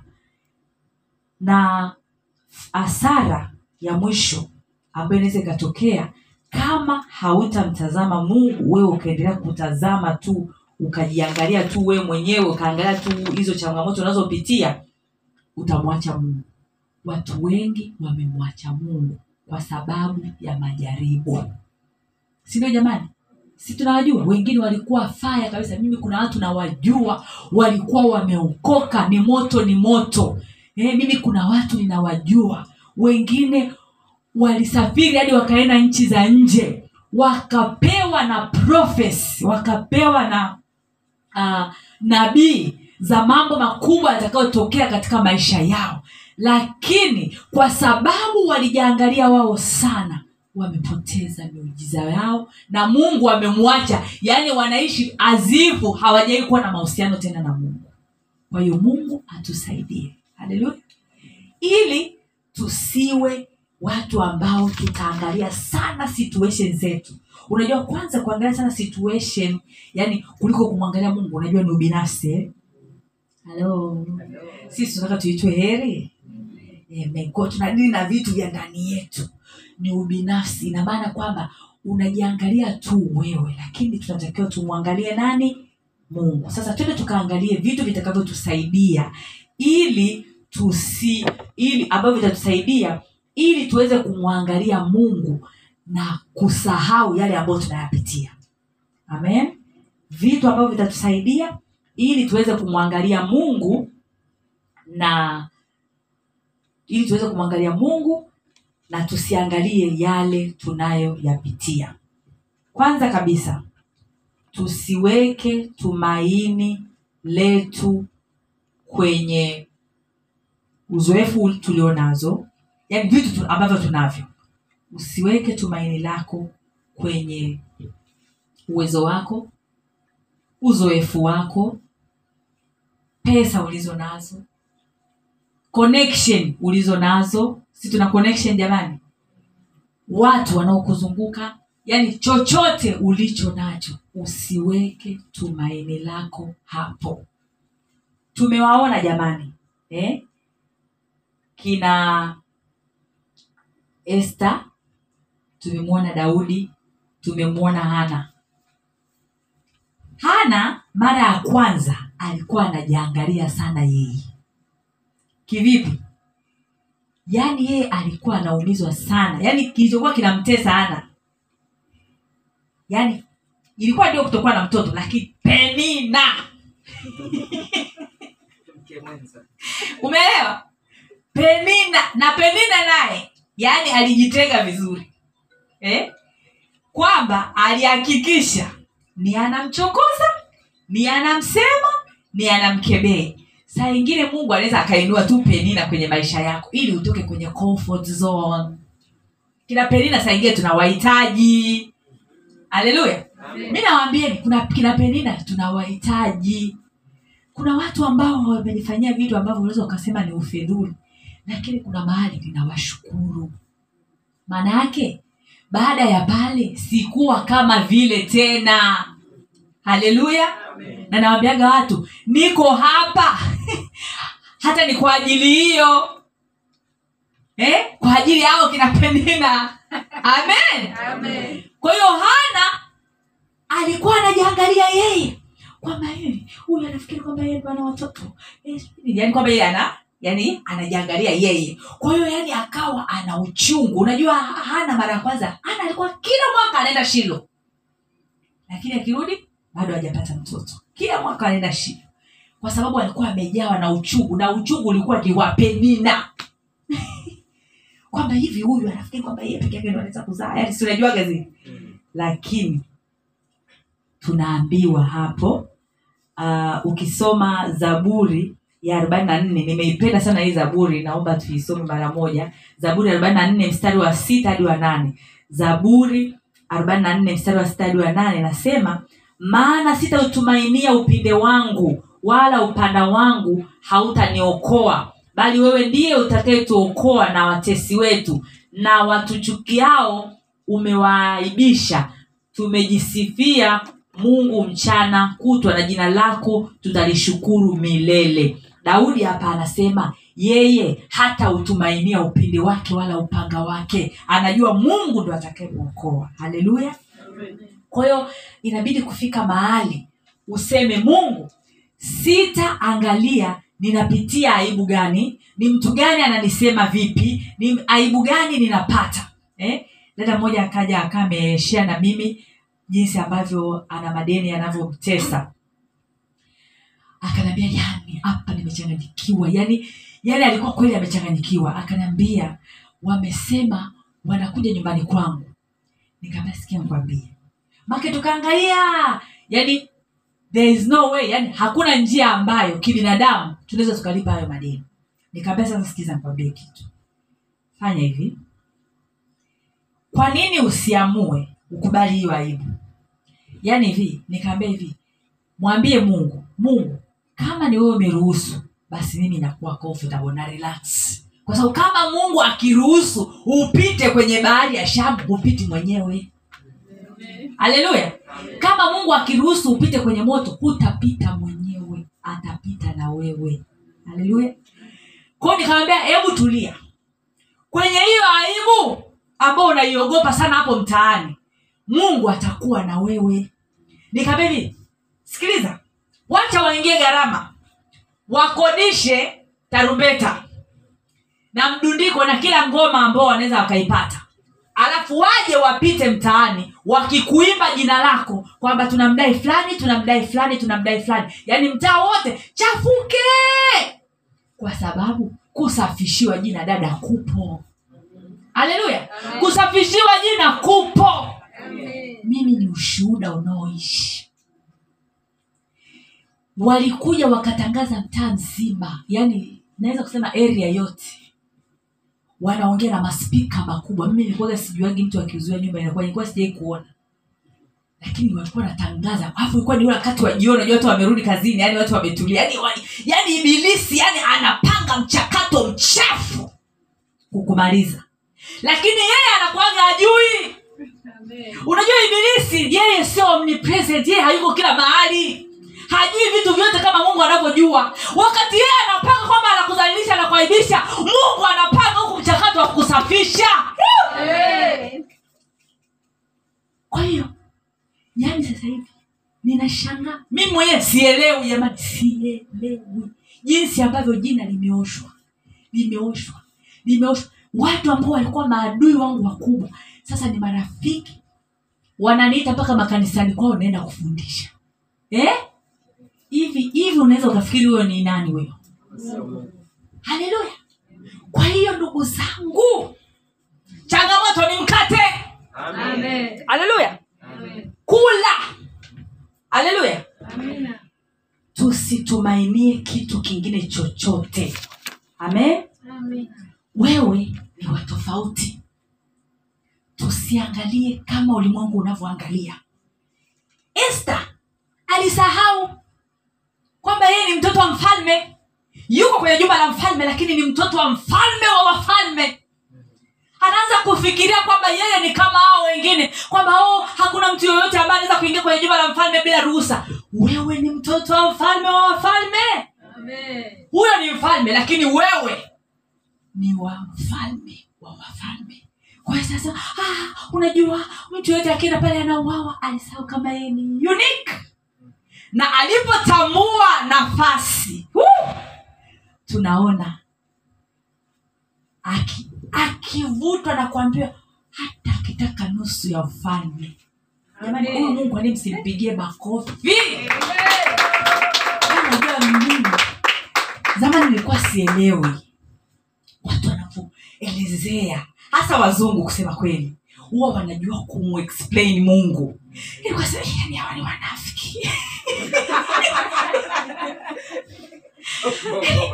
na hasara ya mwisho ambayo inaweza ikatokea kama hautamtazama mungu wewe ukaendelea kutazama tu ukajiangalia tu wewe mwenyewe ukaangalia tu hizo changamoto unazopitia utamwacha mungu. Watu wengi wamemwacha mungu kwa sababu ya majaribu. Sindio jamani? Si tunawajua? Wengine walikuwa faya kabisa. Mimi kuna watu nawajua walikuwa wameokoka. Ni moto ni moto. E, mimi kuna watu ninawajua. Wengine walisafiri hadi wakaenda nchi za nje. Wakapewa na prophes wakapewa na nabii za mambo makubwa yatakayotokea katika maisha yao. Lakini kwa sababu walijaangalia wao sana wamepoteza miujiza yao na mungu amemwacha. Yaani wanaishi azifu hawajawai kuwa na mahusiano tena na mungu. Kwa hiyo mungu atusaidie. Haleluya ili tusiwe watu ambao tutaangalia sana situation zetu unajua kwanza kuangalia sana situation yani kuliko kumwangalia mungu unajua ni ubinafsi. Eh? halo sisi tunataka tuitwe heri. Amen. Tunadili na vitu vya ndani yetu. Ni ubinafsi. Ina maana kwamba unajiangalia tu wewe lakini tunatakiwa tumwangalie nani? Mungu. Sasa twende tukaangalie vitu vitakavyotusaidia ili tusi ili ambavyo vitatusaidia ili tuweze kumwangalia mungu na kusahau yale ambayo tunayapitia. Amen. Vitu ambavyo vitatusaidia ili tuweze kumwangalia mungu na ili tuweze kumwangalia mungu na tusiangalie yale tunayoyapitia. Kwanza kabisa tusiweke tumaini letu kwenye uzoefu tulionazo yani vitu tu, ambavyo tunavyo usiweke tumaini lako kwenye uwezo wako uzoefu wako pesa ulizo nazo connection ulizo nazo. Si tuna connection jamani? Watu wanaokuzunguka yani chochote ulicho nacho usiweke tumaini lako hapo. Tumewaona jamani eh? kina este tumemwona daudi tumemwona hana. Hana mara ya kwanza alikuwa anajiangalia sana yeye. Kivipi? Yaani yeye alikuwa anaumizwa sana. Yaani kilichokuwa kinamtesa hana. Yaani ilikuwa ndio kutokuwa na mtoto lakini penina. Umeelewa? Penina na penina naye. Yaani alijitenga vizuri eh? kwamba alihakikisha ni anamchokoza ni anamsema ni anamkebee. Saa ingine mungu anaweza akainua tu penina kwenye maisha yako ili utoke kwenye comfort zone. Kina penina saa ingine tunawahitaji. Haleluya mi nawambieni kuna kina penina tunawahitaji. Kuna watu ambao wamenifanyia vitu ambavyo unaweza ukasema ni ufedhuli lakini kuna mahali ninawashukuru. Maana yake baada ya pale sikuwa kama vile tena. Haleluya. Na nawambiaga watu niko hapa. Hata ni kwa ajili hiyo. Eh? kwa ajili yao kina penina. Amen, Amen. kwa hiyo hana alikuwa anajiangalia yeye. Kwamba yeye huyu anafikiri kwamba yeye ndo ana watoto. Yani kwamba yeye ana yani anajiangalia yeye. Kwa hiyo yani akawa ana uchungu. Unajua hana mara ya kwanza. Ana alikuwa kila mwaka anaenda shilo. Lakini akirudi bado hajapata mtoto. Kila mwaka anaenda shilo. Kwa sababu alikuwa amejawa na uchungu. Na uchungu ulikuwa ni wa penina. Kwamba hivi huyu anafikiri kwamba yeye peke yake ndo anaweza kuzaa. Yani si unajuaga zile? Lakini tunaambiwa hapo uh, ukisoma zaburi ya arobaini na nne. Nimeipenda sana hii zaburi naomba tuisome mara moja. Zaburi arobaini na nne mstari wa sita hadi wa nane. Zaburi arobaini na nne mstari wa sita hadi wa nane nasema maana sitautumainia upinde wangu wala upanda wangu hautaniokoa bali wewe ndiye utakayetuokoa na watesi wetu na watuchukiao umewaaibisha tumejisifia mungu mchana kutwa na jina lako tutalishukuru milele daudi hapa anasema yeye hata utumainia upinde wake wala upanga wake. Anajua mungu ndo atakayemwokoa haleluya. Kwa hiyo inabidi kufika mahali useme mungu sitaangalia ninapitia aibu gani ni mtu gani ananisema vipi ni aibu gani ninapata. Eh? mmoja akaja akaa ameshea na mimi jinsi ambavyo ana madeni yanavyomtesa akaniambia yani hapa nimechanganyikiwa. Yani yani alikuwa kweli amechanganyikiwa. Akanambia wamesema wanakuja nyumbani kwangu. Nikaambia sikia make tukaangalia yani there is no way yani hakuna njia ambayo kibinadamu tunaweza tukalipa hayo madeni. Nikaambia sasa sikiza nikwambie kitu. Fanya hivi. Kwa nini usiamue ukubali hiyo aibu? Yaani hivi nikaambia hivi mwambie mungu mungu kama ni wewe umeruhusu basi mimi nakuwa comfortable na relax. Kwa sababu kama mungu akiruhusu upite kwenye bahari ya shamu hupiti mwenyewe. Haleluya kama mungu akiruhusu upite kwenye moto hutapita mwenyewe atapita na wewe. Haleluya kwao nikamwambia hebu tulia. Kwenye hiyo aibu ambao unaiogopa sana hapo mtaani mungu atakuwa na wewe. Nikamwambia hivi sikiliza wacha waingie gharama. Wakodishe tarumbeta. Na mdundiko na kila ngoma ambao wanaweza wakaipata. Alafu waje wapite mtaani wakikuimba jina lako kwamba tunamdai fulani tunamdai fulani tunamdai fulani. Yaani mtaa wote chafuke! Kwa sababu kusafishiwa jina dada kupo. Haleluya! Kusafishiwa jina kupo. Mimi ni ushuhuda unaoishi walikuja wakatangaza mtaa mzima yani naweza kusema area yote. Wanaongea na maspika makubwa. Mimi nilikuwa sijuagi mtu akiuziwa nyumba inakuwa nilikuwa sijai kuona. Lakini walikuwa wanatangaza. Alafu ilikuwa ni ule wakati wa jioni unajua watu wamerudi kazini yani watu wametulia. Yani, wani, yani ibilisi yani anapanga mchakato mchafu kukumaliza. Lakini yeye anakuaga ajui unajua ibilisi yeye sio omnipresent yeye hayuko kila mahali hajui vitu vyote kama mungu anavyojua. Wakati yeye anapanga kwamba anakuzalilisha na kuaibisha mungu anapanga huku mchakato wa kusafisha kwa hiyo yani sasa hivi ninashanga mimi mwenyewe sielewi jamani sielewi jinsi ambavyo jina limeoshwa. Limeoshwa. Limeoshwa. Watu ambao walikuwa maadui wangu wakubwa sasa ni marafiki. Wananiita mpaka makanisani kwao naenda kufundisha. Eh? Hivi hivi unaweza ukafikiri huyo ni nani huyo? Haleluya. Kwa hiyo ndugu zangu changamoto ni mkate. Haleluya. Kula. Haleluya. Tusitumainie kitu kingine chochote. Amen? Wewe ni wa tofauti. Tusiangalie kama ulimwengu unavyoangalia. Este alisahau kwamba yeye ni mtoto wa mfalme. Yuko kwenye jumba la mfalme lakini ni mtoto wa mfalme wa wafalme. Anaanza kufikiria kwamba yeye ni kama hao wengine kwamba oh, hakuna mtu yoyote ambaye anaweza kuingia kwenye jumba la mfalme bila ruhusa. Wewe ni mtoto wa mfalme wa wafalme? Huyo ni mfalme lakini wewe ni wa mfalme wa wafalme. Kwa sasa ah, unajua mtu yoyote akienda pale anauawa alisahau kama yeye ni unique na alipotamua nafasi woo, tunaona aki- akivutwa na kuambiwa hata akitaka nusu ya ufalme. Jamani huyu mungu ani msimpigie makofi? Unajua mungu sielewi. Watu wanavyoelezea hasa wazungu kusema kweli huwa wanajua kumexplain mungu Ilikuwa sema, yani hawa ni wanafiki.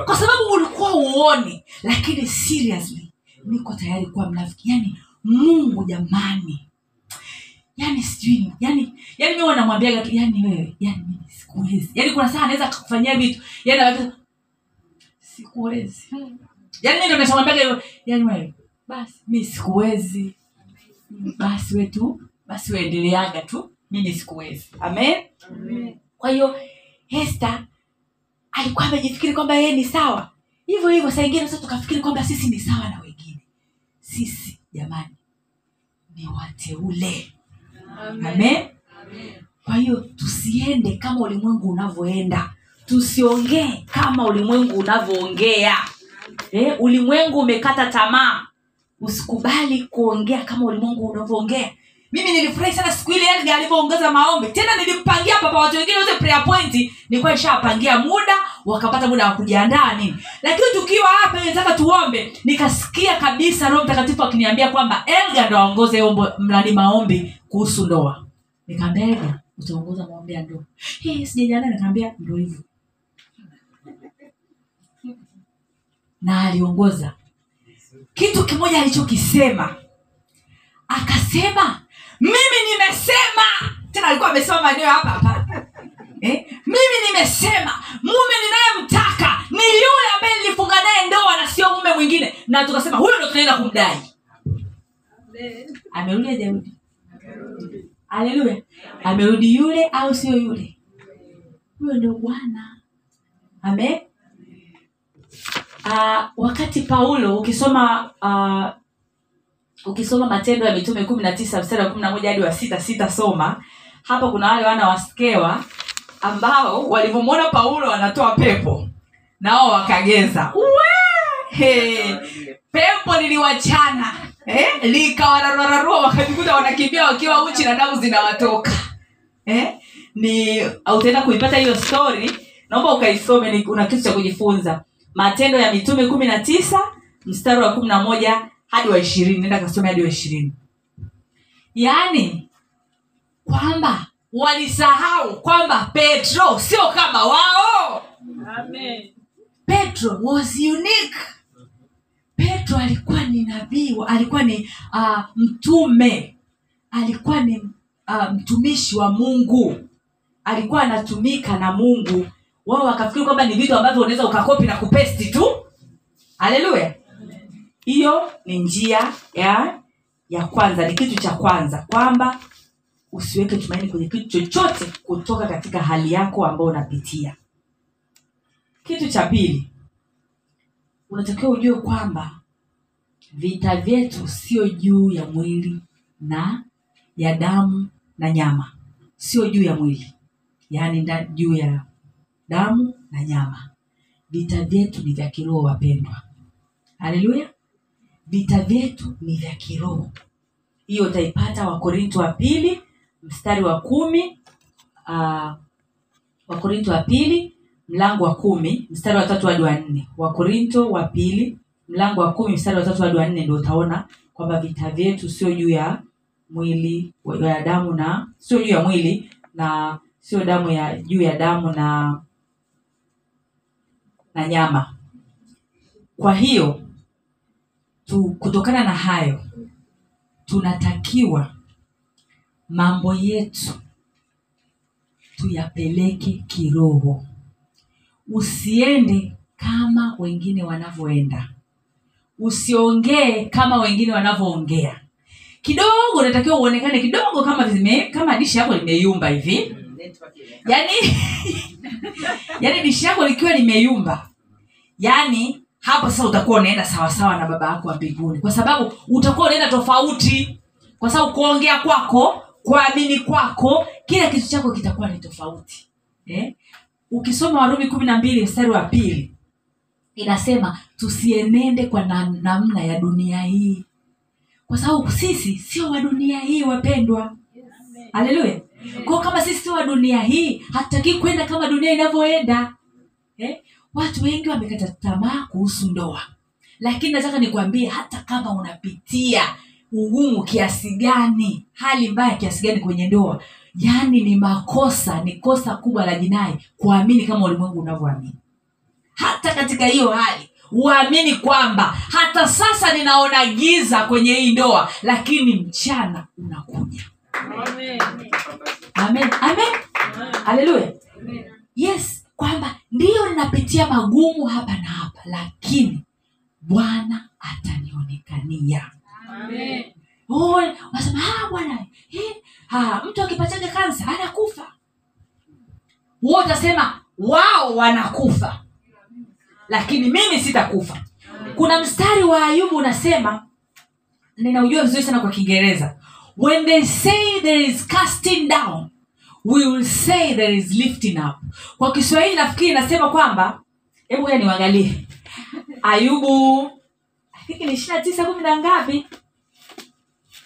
Kwa sababu ulikuwa uoni lakini seriously niko tayari kuwa mnafiki. Yani mungu jamani. Yani sijui yani yani mi wanamwambiaga tu yani wewe yani mimi sikuwezi. Yani kuna saa anaweza kufanyia vitu yani anaweza- sikuwezi. Yani mi ndo hivyo yani wewe basi mi sikuwezi. Basi we tu basi uendeleaga tu mimi sikuwezi. Amen? Kwa hiyo hesta alikuwa amejifikiri kwamba yeye ni sawa. Hivyo hivyo saa ingine sasa tukafikiri kwamba sisi ni sawa na wengine. Sisi jamani ni wateule. Amen. Kwa hiyo tusiende kama ulimwengu unavyoenda. Tusiongee kama ulimwengu unavyoongea. Eh, ulimwengu umekata tamaa. Usikubali kuongea kama ulimwengu unavyoongea mimi nilifurahi sana siku ile Edgar alivyoongeza maombi. Tena nilimpangia papa. Watu wengine wote prayer point nilikuwa nishawapangia muda wakapata muda wa kujiandaa nini. Lakini tukiwa hapa nataka tuombe. Nikasikia kabisa roho mtakatifu akiniambia kwamba elga ndo aongoze mlani maombi kuhusu ndoa. Nikaambia elga utaongoza maombi ya ndoa. Hey, sijajiandaa. Nikaambia ndo hivyo. Na aliongoza. Kitu kimoja alichokisema. Akasema mimi nimesema. Tena alikuwa amesema maeneo hapa hapa. Eh? mimi nimesema mume ninayemtaka ni yule ambaye nilifunga naye ndoa na sio mume mwingine. Na tukasema huyo ndo tunaenda kumdai. Amerudi ajarudi haleluya. Amerudi yule au sio yule? Huyo ndo bwana. Amen. Uh, wakati paulo ukisoma uh, ukisoma matendo ya mitume kumi na tisa mstari wa kumi na moja hadi wa sita sita soma hapa kuna wale wana waskewa ambao walivyomwona paulo anatoa pepo nao wakageza! Pepo liliwachana eh? likawararararua wakajikuta wanakimbia wakiwa uchi na damu zinawatoka eh? ni utaenda kuipata hiyo story naomba ukaisome una kitu cha kujifunza matendo ya mitume kumi na tisa mstari wa kumi na moja hadi wa ishirini nenda kasome hadi wa ishirini. Yaani kwamba walisahau kwamba petro sio kama wao. Petro was unique. Petro alikuwa ni nabii alikuwa ni uh, mtume. Alikuwa ni uh, mtumishi wa mungu. Alikuwa anatumika na mungu. Wao wakafikiri kwamba ni vitu ambavyo unaweza ukakopi na kupesti tu. Haleluya hiyo ni njia ya ya kwanza ni kitu cha kwanza kwamba usiweke tumaini kwenye kitu chochote kutoka katika hali yako ambayo unapitia. Kitu cha pili unatakiwa ujue kwamba vita vyetu sio juu ya mwili na ya damu na nyama. Sio juu ya mwili yaani juu ya damu na nyama. Vita vyetu ni vya kiroho wapendwa. Haleluya vita vyetu ni vya kiroho. Hiyo utaipata wakorinto wa pili mstari wa kumi uh, wakorinto wa pili mlango wa kumi mstari wa tatu hadi wa nne. Wakorinto wa pili mlango wa kumi mstari wa tatu hadi wa nne ndio utaona kwamba vita vyetu sio juu ya mwili ya damu na sio juu ya mwili na sio damu ya juu ya damu na na nyama. Kwa hiyo tu, kutokana na hayo tunatakiwa mambo yetu tuyapeleke kiroho. Usiende kama wengine wanavyoenda. Usiongee kama wengine wanavyoongea. Kidogo unatakiwa uonekane kidogo kama zime, kama dishi yako limeyumba hivi. Yaani yani dishi yako likiwa limeyumba. Yaani hapo sasa utakuwa unaenda sawasawa na baba yako wa mbinguni. Kwa sababu utakuwa unaenda tofauti. Kwa sababu kuongea kwako kuamini kwako kila kitu chako kitakuwa ni tofauti. Eh? ukisoma warumi kumi na mbili mstari wa pili inasema tusienende kwa na, namna ya dunia hii. Kwa sababu sisi sio wa dunia hii wapendwa. Haleluya kwao kama sisi sio wa dunia hii hatutakii kwenda kama dunia inavyoenda. Eh? Watu wengi wamekata tamaa kuhusu ndoa. Lakini nataka nikwambie hata kama unapitia ugumu kiasi gani hali mbaya kiasi gani kwenye ndoa yaani ni makosa ni kosa kubwa la jinai kuamini kama ulimwengu unavyoamini. Hata katika hiyo hali uamini kwamba hata sasa ninaona giza kwenye hii ndoa lakini mchana unakuja. Amen. Amen. Haleluya yes kwamba ndiyo ninapitia magumu hapa na hapa lakini bwana atanionekania. Oh, wasema "Ah, bwana mtu akipataga kansa anakufa. Huo utasema wao wanakufa lakini mimi sitakufa. Kuna mstari wa ayubu unasema ninaujua vizuri sana kwa kiingereza when they say there is casting down we will say there is lifting up. Kwa kiswahili nafikiri inasema kwamba hebu ya niwangalie. Ayubu. I think ni ishirina tisa kumi na ngapi?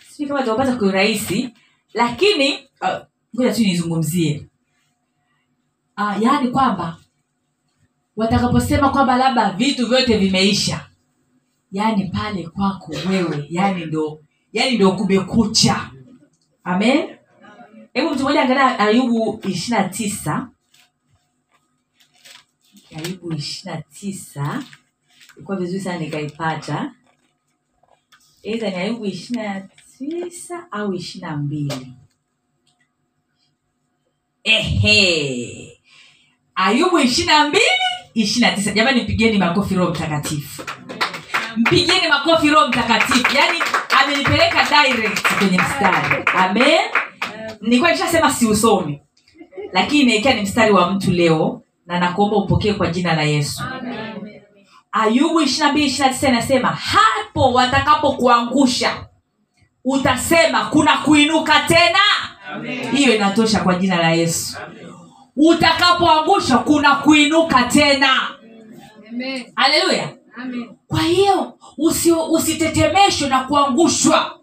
Sijui kama tutapata kiurahisi lakini lakini uh, tu nizungumzie. Uh, yaani kwamba watakaposema kwamba labda vitu vyote vimeisha yaani pale kwako wewe yaani ndo yaani ndo kumekucha. Amen hebu mtu mmoja angalia ayubu ishiri na tisa. Ayubu ishiri na tisa. Ilikuwa vizuri sana nikaipata. Eidha ni ayubu ishiri na tisa au ishiri na mbili. Ehe. Ayubu ishiri na mbili ishiri na tisa. Jamani mpigeni makofi roho mtakatifu. Mpigeni makofi roho mtakatifu. Yaani amenipeleka direct kwenye mstari. Amen nilikuwa nishasema siusomi lakini naekea ni mstari wa mtu leo na nakuomba upokee kwa jina la yesu. Ayubu ishirina mbili ishirina tisa inasema hapo watakapokuangusha utasema kuna kuinuka tena. Hiyo inatosha kwa jina la yesu. Utakapoangusha kuna kuinuka tena. Amen. haleluya kwa hiyo usi, na kuangushwa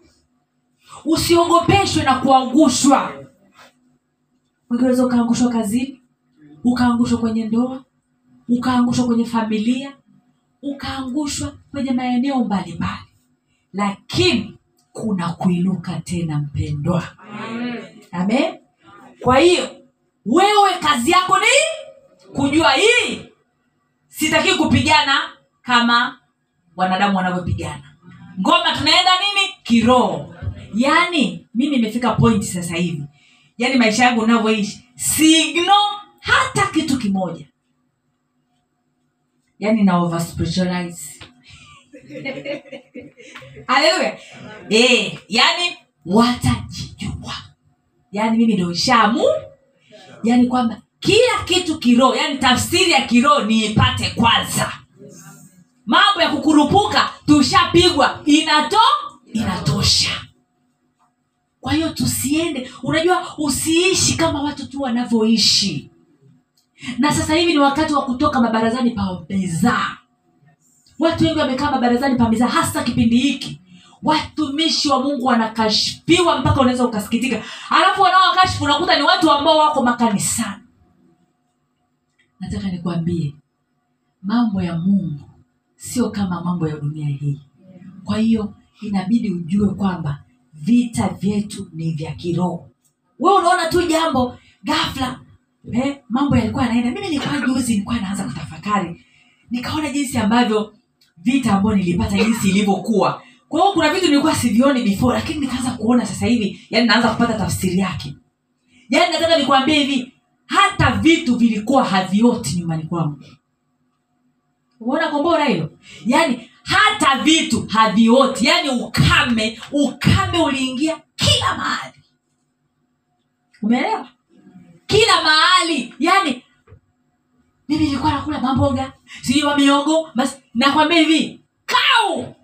usiogopeshwe na kuangushwa. Unaweza ukaangushwa kazini ukaangushwa kwenye ndoa ukaangushwa kwenye familia ukaangushwa kwenye maeneo mbalimbali. Lakini kuna kuinuka tena mpendwa. Amen. Kwa hiyo wewe kazi yako ni kujua hii. Sitaki kupigana kama wanadamu wanavyopigana. Ngoma tunaenda nini? Kiroho yaani mi nimefika point sasa hivi. Yaani maisha yangu unavyoishi signo hata kitu kimoja. Yaani na over spiritualize haleluya. Eh yaani watajijua. Yaani mimi ndo shamu yaani kwamba kila kitu kiroho yaani tafsiri ya kiroho niipate kwanza. Mambo ya kukurupuka tushapigwa inato inatosha kwa hiyo tusiende. Unajua usiishi kama watu tu wanavyoishi. Na sasa hivi ni wakati wa kutoka mabarazani pa mezaa watu wengi wamekaa mabarazani pa mezaa hasa kipindi hiki. Watumishi wa mungu wanakashfiwa mpaka unaweza ukasikitika. Alafu wanaowakashfu unakuta ni watu ambao wako makanisani. Nataka nikwambie mambo ya mungu sio kama mambo ya dunia hii. Kwa hiyo inabidi ujue kwamba vita vyetu ni vya kiroho. We unaona tu jambo gafla eh, mambo yalikuwa yanaenda. Mimi nilikuwa juzi nilikuwa naanza kutafakari nikaona jinsi ambavyo vita ambayo nilipata jinsi ilivyokuwa. Kwa hiyo kuna vitu nilikuwa sivioni before lakini nikaanza kuona sasa hivi yani naanza kupata tafsiri yake. Yani nataka nikwambie hivi hata vitu vilikuwa havioti nyumbani kwangu. Umeona kombora hilo? Yaani hata vitu havioti. Yaani ukame ukame uliingia kila mahali. Umeelewa? Kila mahali. Yaani mimi nilikuwa nakula mamboga sijui wa miogo basi nakwambia hivi kau!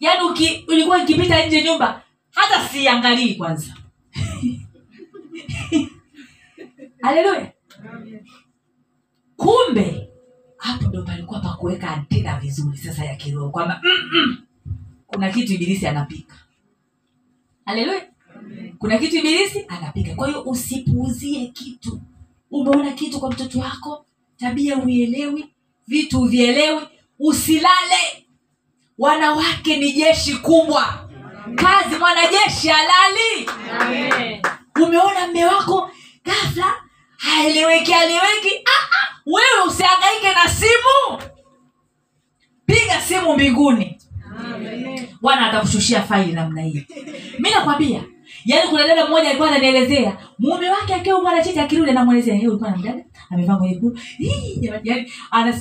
Yaani uki, ulikuwa ikipita nje nyumba hata siangalii kwanza. Haleluya. Kumbe hapo ndo palikuwa pa kuweka antena vizuri sasa ya kiroho kwamba mm-mm, kuna kitu ibilisi anapika. Haleluya kuna kitu ibilisi anapika. Kwa hiyo usipuuzie kitu. Umeona kitu kwa mtoto wako tabia uielewi vitu uvielewi usilale. Wanawake ni jeshi kubwa. Kazi mwanajeshi halali. Umeona mme wako gafla haeleweki aleweki ah, ah, wewe usiangaike na simu. Piga simu mbinguni. Bwana atakushushia faili namna hiyo mi nakwambia yaani kuna dada mmoja alikuwa ananielezea mume wake akiwa mwanacheti akirudi anamwelezea "Hey, ulikuwa na mdada? Amevaa nyekundu. Yaani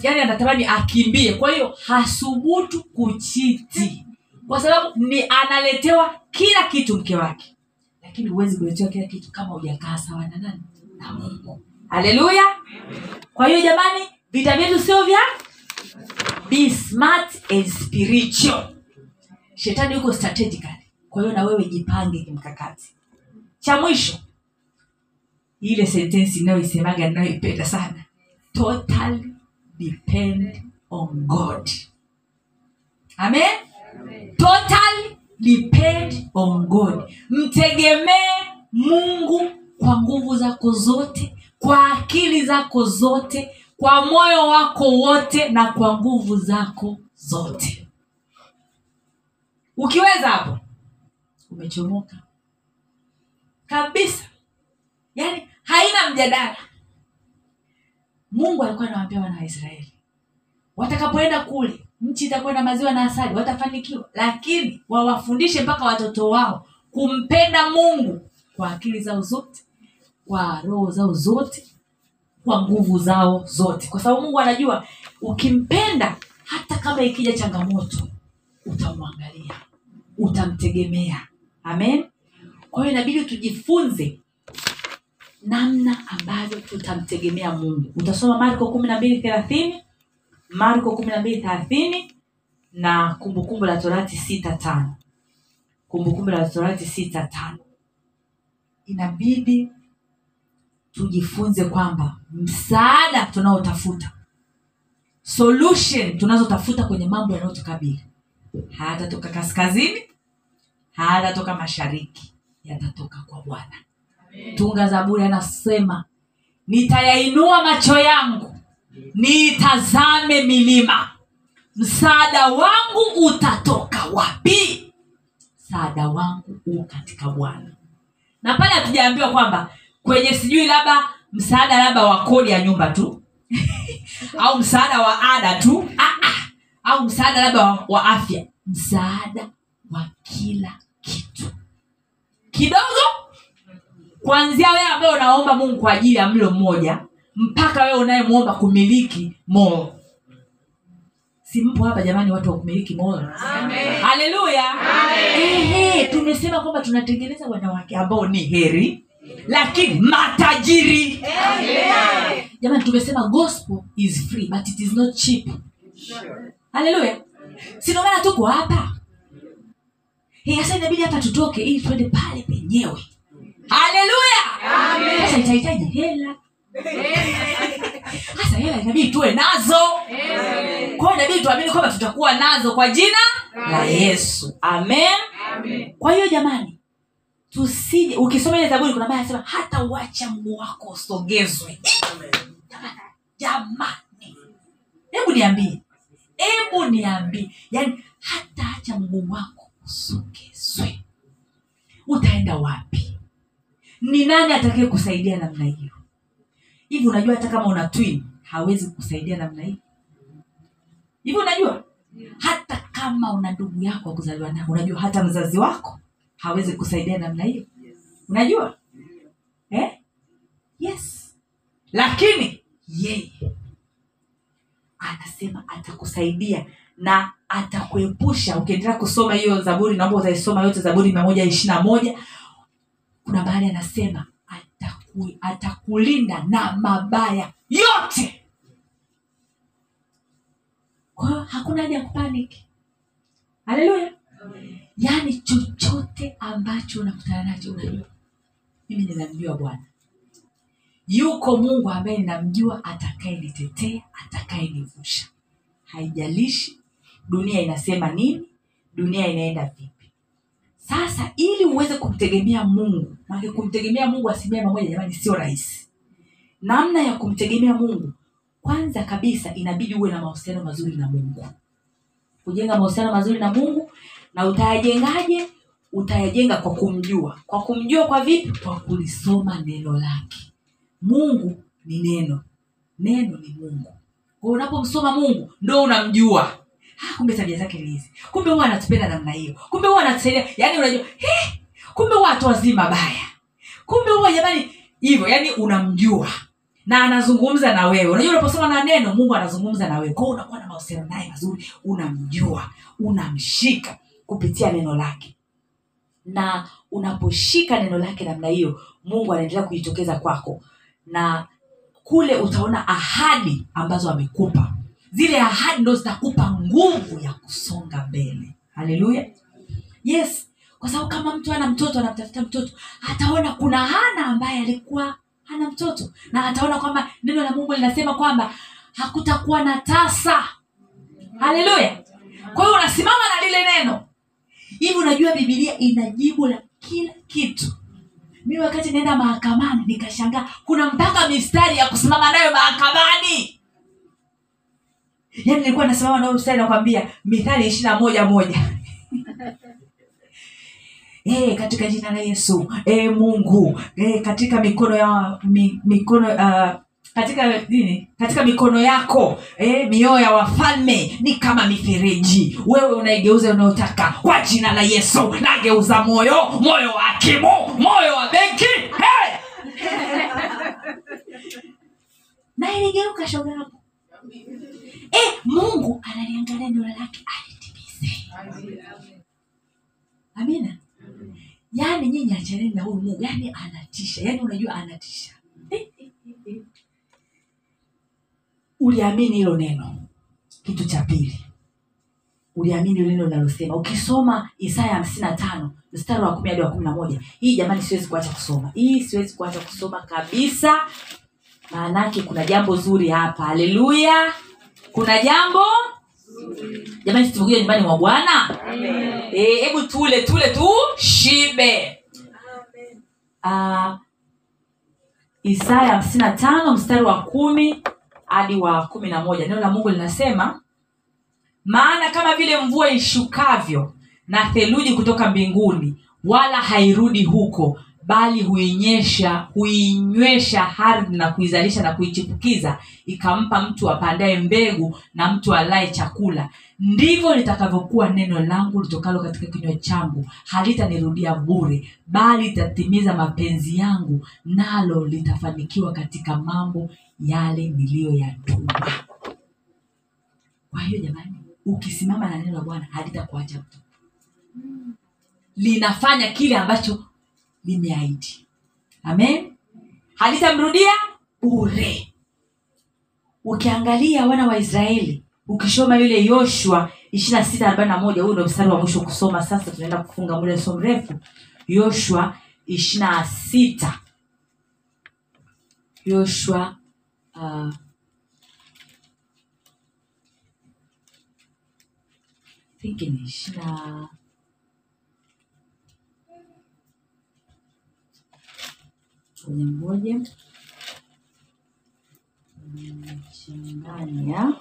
yaani anatamani akimbie. Kwa hiyo hasubutu kuchiti. Kwa sababu ni analetewa kila kitu mke wake. Lakini huwezi kuletewa kila kitu kama hujakaa sawa na nani na mungu haleluya. Kwa hiyo jamani vita vyetu sio vya be smart and spiritual. Shetani yuko strategically. Kwa hiyo na wewe jipange kimkakati. Cha mwisho ile sentensi inayoisemaga ninayoipenda sana totally depend on god. Amen? Totally depend on god. Mtegemee mungu kwa nguvu zako zote kwa akili zako zote kwa moyo wako wote na kwa nguvu zako zote. Ukiweza hapo umechomoka. Kabisa. Yaani haina mjadala. Mungu alikuwa anawaambia wana waisraeli watakapoenda kule nchi itakuwa na maziwa na asali watafanikiwa. Lakini wawafundishe mpaka watoto wao kumpenda mungu kwa akili zao zote kwa roho zao zote kwa nguvu zao zote. Kwa sababu mungu anajua ukimpenda hata kama ikija changamoto utamwangalia utamtegemea. Amen? Kwa hiyo inabidi tujifunze namna ambavyo tutamtegemea mungu. Utasoma marko kumi na mbili thelathini marko kumi na mbili thelathini na kumbukumbu la torati sita tano. Kumbukumbu la torati sita tano. Inabidi tujifunze kwamba msaada tunaotafuta solution tunazotafuta kwenye mambo yanayotukabili hayatatoka kaskazini hayatatoka mashariki yatatoka kwa bwana. Tunga zaburi anasema nitayainua macho yangu niitazame milima. Msaada wangu utatoka wapi? Msaada wangu huu katika bwana. Na pale hatujaambiwa kwamba kwenye sijui labda msaada labda wa kodi ya nyumba tu au msaada wa ada tu ah, ah. au msaada labda wa, wa afya msaada wa kila kitu. Kidogo kuanzia wewe ambaye unaomba mungu kwa ajili ya mlo mmoja mpaka wewe unayemwomba kumiliki moo si mpo hapa jamani watu wa kumiliki haleluya. Tumesema kwamba tunatengeneza wanawake ambao ni heri lakini matajiri. Jamani tumesema gospel is free but it is not cheap. Haleluya sinomana tuko hapa? Hasa inabidi hapa tutoke ili tuende pale penyewe. Haleluya sasa itahitaji hela. Hasa hela inabidi tuwe nazo. Kwao inabidi tuamini kwamba tutakuwa nazo kwa jina la yesu. Amen. Kwa hiyo jamani tusije ukisoma ile zaburi kuna baya sema hata uacha mguu wako usogezwe. Jamani, hebu niambie. Hebu niambie. Yaani hata acha mguu wako usogezwe. Utaenda wapi? Ni nani atakaye kusaidia namna hiyo? Hivi unajua hata kama una twin hawezi kusaidia namna hii hivi unajua? Hata kama una ndugu yako wa kuzaliwa nao unajua hata mzazi wako hawezi kusaidia namna hiyo. Unajua? Eh? yes. Lakini yeye anasema atakusaidia na atakuepusha. Ukiendelea kusoma hiyo zaburi naomba utaisoma yote zaburi mia moja ishiri na moja. Kuna bahali anasema ataku, atakulinda na mabaya yote. Kwahiyo hakuna haja ya kupaniki. Haleluya. Yaani chochote ambacho unakutana nacho unajua. Mimi ninamjua bwana. Yuko mungu ambaye ninamjua atakayenitetea atakayenivusha haijalishi dunia inasema nini dunia inaenda vipi. Sasa ili uweze kumtegemea mungu maana kumtegemea mungu asilimia mia jamani sio rahisi. Namna ya kumtegemea mungu kwanza kabisa inabidi uwe na mahusiano mazuri na mungu. Kujenga mahusiano mazuri na mungu na utayajengaje utayajenga kwa kumjua. Kwa kumjua kwa vipi? Kwa kulisoma neno lake. Mungu ni neno. Neno ni mungu. Kwa unapomsoma mungu ndo unamjua. Ah, kumbe tabia zake ni hizi. Kumbe huwa anatupenda namna hiyo. Kumbe huwa anatusaidia yaani unajua "Eh, kumbe huwa watu mabaya. Kumbe huwa jamani hivyo yaani unamjua. Na anazungumza na wewe. Unajua unaposoma na neno mungu anazungumza na wewe. Kwao unakuwa na mahusiano naye mazuri. Unamjua. Unamshika kupitia neno lake na unaposhika neno lake namna hiyo mungu anaendelea kujitokeza kwako. Na kule utaona ahadi ambazo amekupa. Zile ahadi ndo zitakupa nguvu ya kusonga mbele. Haleluya. Yes. Kwa sababu kama mtu ana mtoto anamtafuta mtoto ataona kuna hana ambaye alikuwa hana mtoto. Na ataona kwamba neno la mungu linasema kwamba hakutakuwa na tasa. Haleluya. Kwa hiyo unasimama na lile neno hivi unajua bibilia ina jibu la kila kitu. Mi wakati naenda mahakamani nikashangaa kuna mpaka mistari ya kusimama nayo mahakamani. Yaani nilikuwa nasimama nayo mstari nakwambia mithali ishiri na moja moja. E, katika jina la yesu. E, mungu. E, katika mikono ya mi, mikono uh, katika nini katika mikono yako eh, mioyo ya wafalme ni kama mifereji. Wewe unaigeuza unayotaka kwa jina la yesu. Nageuza moyo moyo wa akimu moyo wa benki hey! na iligeuka shoga yako eh, mungu analiangalia neno lake alitimize. Amina. Yaani nyinyi achaneni na huyu mungu. Yaani anatisha. Yaani unajua anatisha uliamini hilo neno? Kitu cha pili. Uliamini neno linalosema? Ukisoma isaya hamsini na tano mstari wa kumi hadi wa kumi na moja hii jamani siwezi kuacha kusoma. Hii siwezi kuacha kusoma kabisa. Maanake kuna jambo zuri hapa. Haleluya! Kuna jambo jamani situmekuja nyumbani mwa bwana? Hebu hebu tule tule tu shibe uh, isaya hamsini na tano mstari wa kumi hadi wa kumi na moja. Neno la mungu linasema maana kama vile mvua ishukavyo na theluji kutoka mbinguni wala hairudi huko bali huinyesha huinywesha ardhi na kuizalisha na kuichipukiza ikampa mtu apandaye mbegu na mtu alaye chakula. Ndivyo litakavyokuwa neno langu litokalo katika kinywa changu. Halitanirudia bure bali litatimiza mapenzi yangu nalo litafanikiwa katika mambo yale niliyoyatuma kwa hiyo jamani ukisimama na neno la bwana halitakuacha mtu. Linafanya kile ambacho limeahidi. Amen? Halitamrudia bure. Ukiangalia wana wa israeli ukisoma yule yoshua ishirina sita arobaini na moja huu ndo mstari wa mwisho kusoma. Sasa tunaenda kufunga muda sio mrefu. Yoshua ishirina sita. Yoshua uh, think ni moja changanya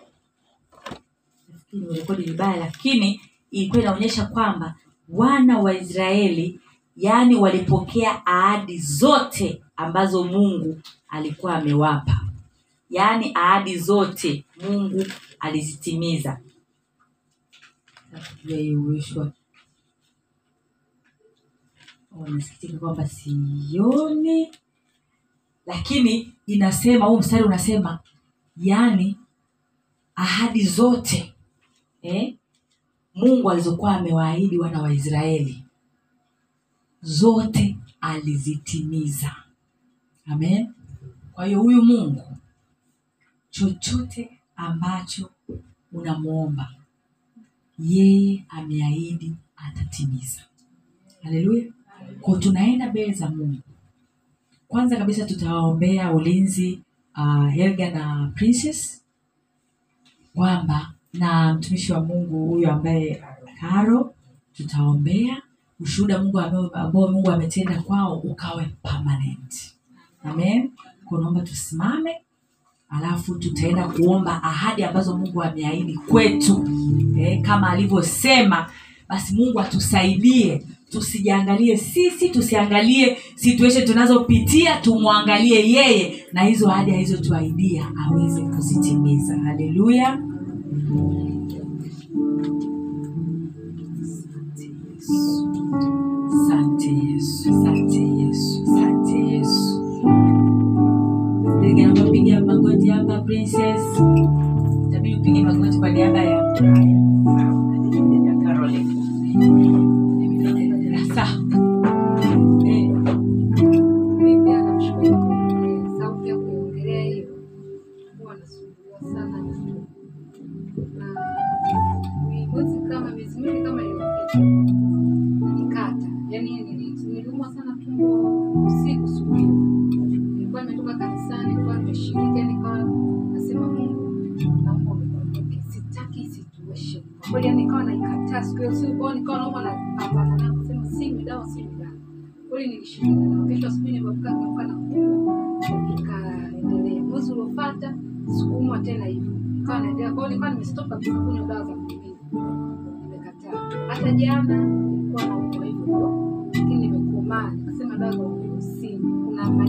nafikiri urekodi vibaya lakini ilikuwa inaonyesha kwamba wana wa israeli yaani walipokea ahadi zote ambazo mungu alikuwa amewapa yaani ahadi zote mungu alizitimiza. Yoshua. Oh, nasikitika kwamba sioni. Lakini inasema huu mstari unasema yaani ahadi zote eh, mungu alizokuwa amewaahidi wana wa israeli zote alizitimiza. Amen. Kwa hiyo huyu mungu chochote ambacho unamwomba yeye ameahidi atatimiza. Haleluya. Ko tunaenda mbele za mungu. Kwanza kabisa tutawaombea ulinzi uh, helga na princess kwamba na mtumishi wa mungu huyu ambaye karo tutaombea ushuhuda mungu ambao mungu ametenda kwao ukawe permanent. Amen. Kunaomba tusimame alafu tutaenda kuomba ahadi ambazo mungu ameahidi kwetu. Eh, kama alivyosema basi mungu atusaidie tusijiangalie sisi tusiangalie situation tunazopitia tumwangalie yeye na hizo ahadi alizotuahidia aweze kuzitimiza. Haleluya. Asante Yesu, asante Yesu, asante Yesu. Napiga magoti hapa princess. Tabidi upige magoti kwa niaba ya ya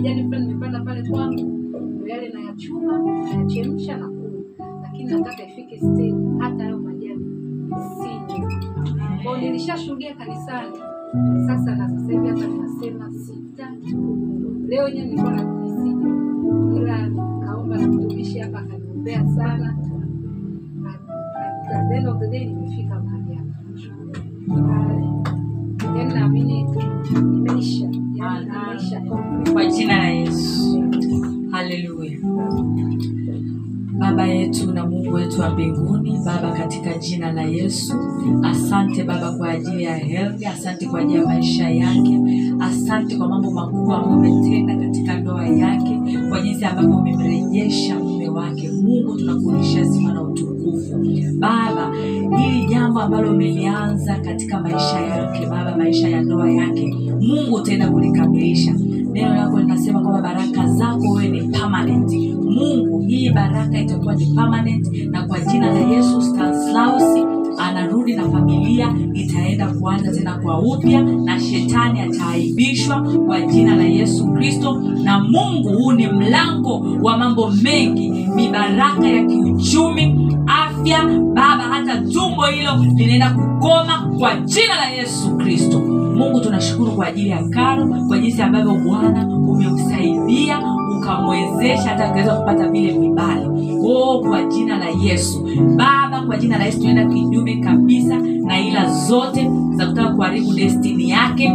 majani fulani nimepanda pale kwangu, ndio yale nayachuma, nayachemsha na kula, lakini nataka ifike stage hata hayo majani sinywi. kwao. nilishashuhudia kanisani sasa na sasa hivi hata ninasema sitaki. Leo yenyewe nilikuwa na nisije, ila kaomba na mtumishi hapa akaniombea sana, nimefika mahali hapa. Yaani naamini imeisha kwa jina la Yesu. Haleluya. Baba yetu na Mungu wetu wa mbinguni, Baba, katika jina la Yesu, asante Baba kwa ajili ya Helga, asante kwa ajili ya maisha yake, asante kwa mambo makubwa ambayo umetenda katika ndoa yake, kwa jinsi ambavyo umemrejesha mume wake. Mungu, tunakurudishia sifa na utukufu Baba, hili jambo ambalo umelianza katika maisha yake Baba, maisha ya ndoa yake, Mungu utaenda kulikamilisha. Neno lako linasema kwamba baraka zako wewe ni permanent. Mungu, hii baraka itakuwa ni permanent, na kwa jina la Yesu Stanislaus anarudi na familia itaenda kuanza tena kwa upya, na shetani ataaibishwa kwa jina la Yesu Kristo. Na Mungu, huu ni mlango wa mambo mengi, ni baraka ya kiuchumi, afya Baba, hata tumbo hilo linaenda kukoma kwa jina la Yesu Kristo. Mungu, tunashukuru kwa ajili ya Karo, kwa jinsi ambavyo Bwana umemsaidia ukamwezesha hata akaweza kupata vile vibali. Oh, kwa jina la Yesu Baba, kwa jina la Yesu tunaenda kinyume kabisa na ila zote za kutaka kuharibu destini yake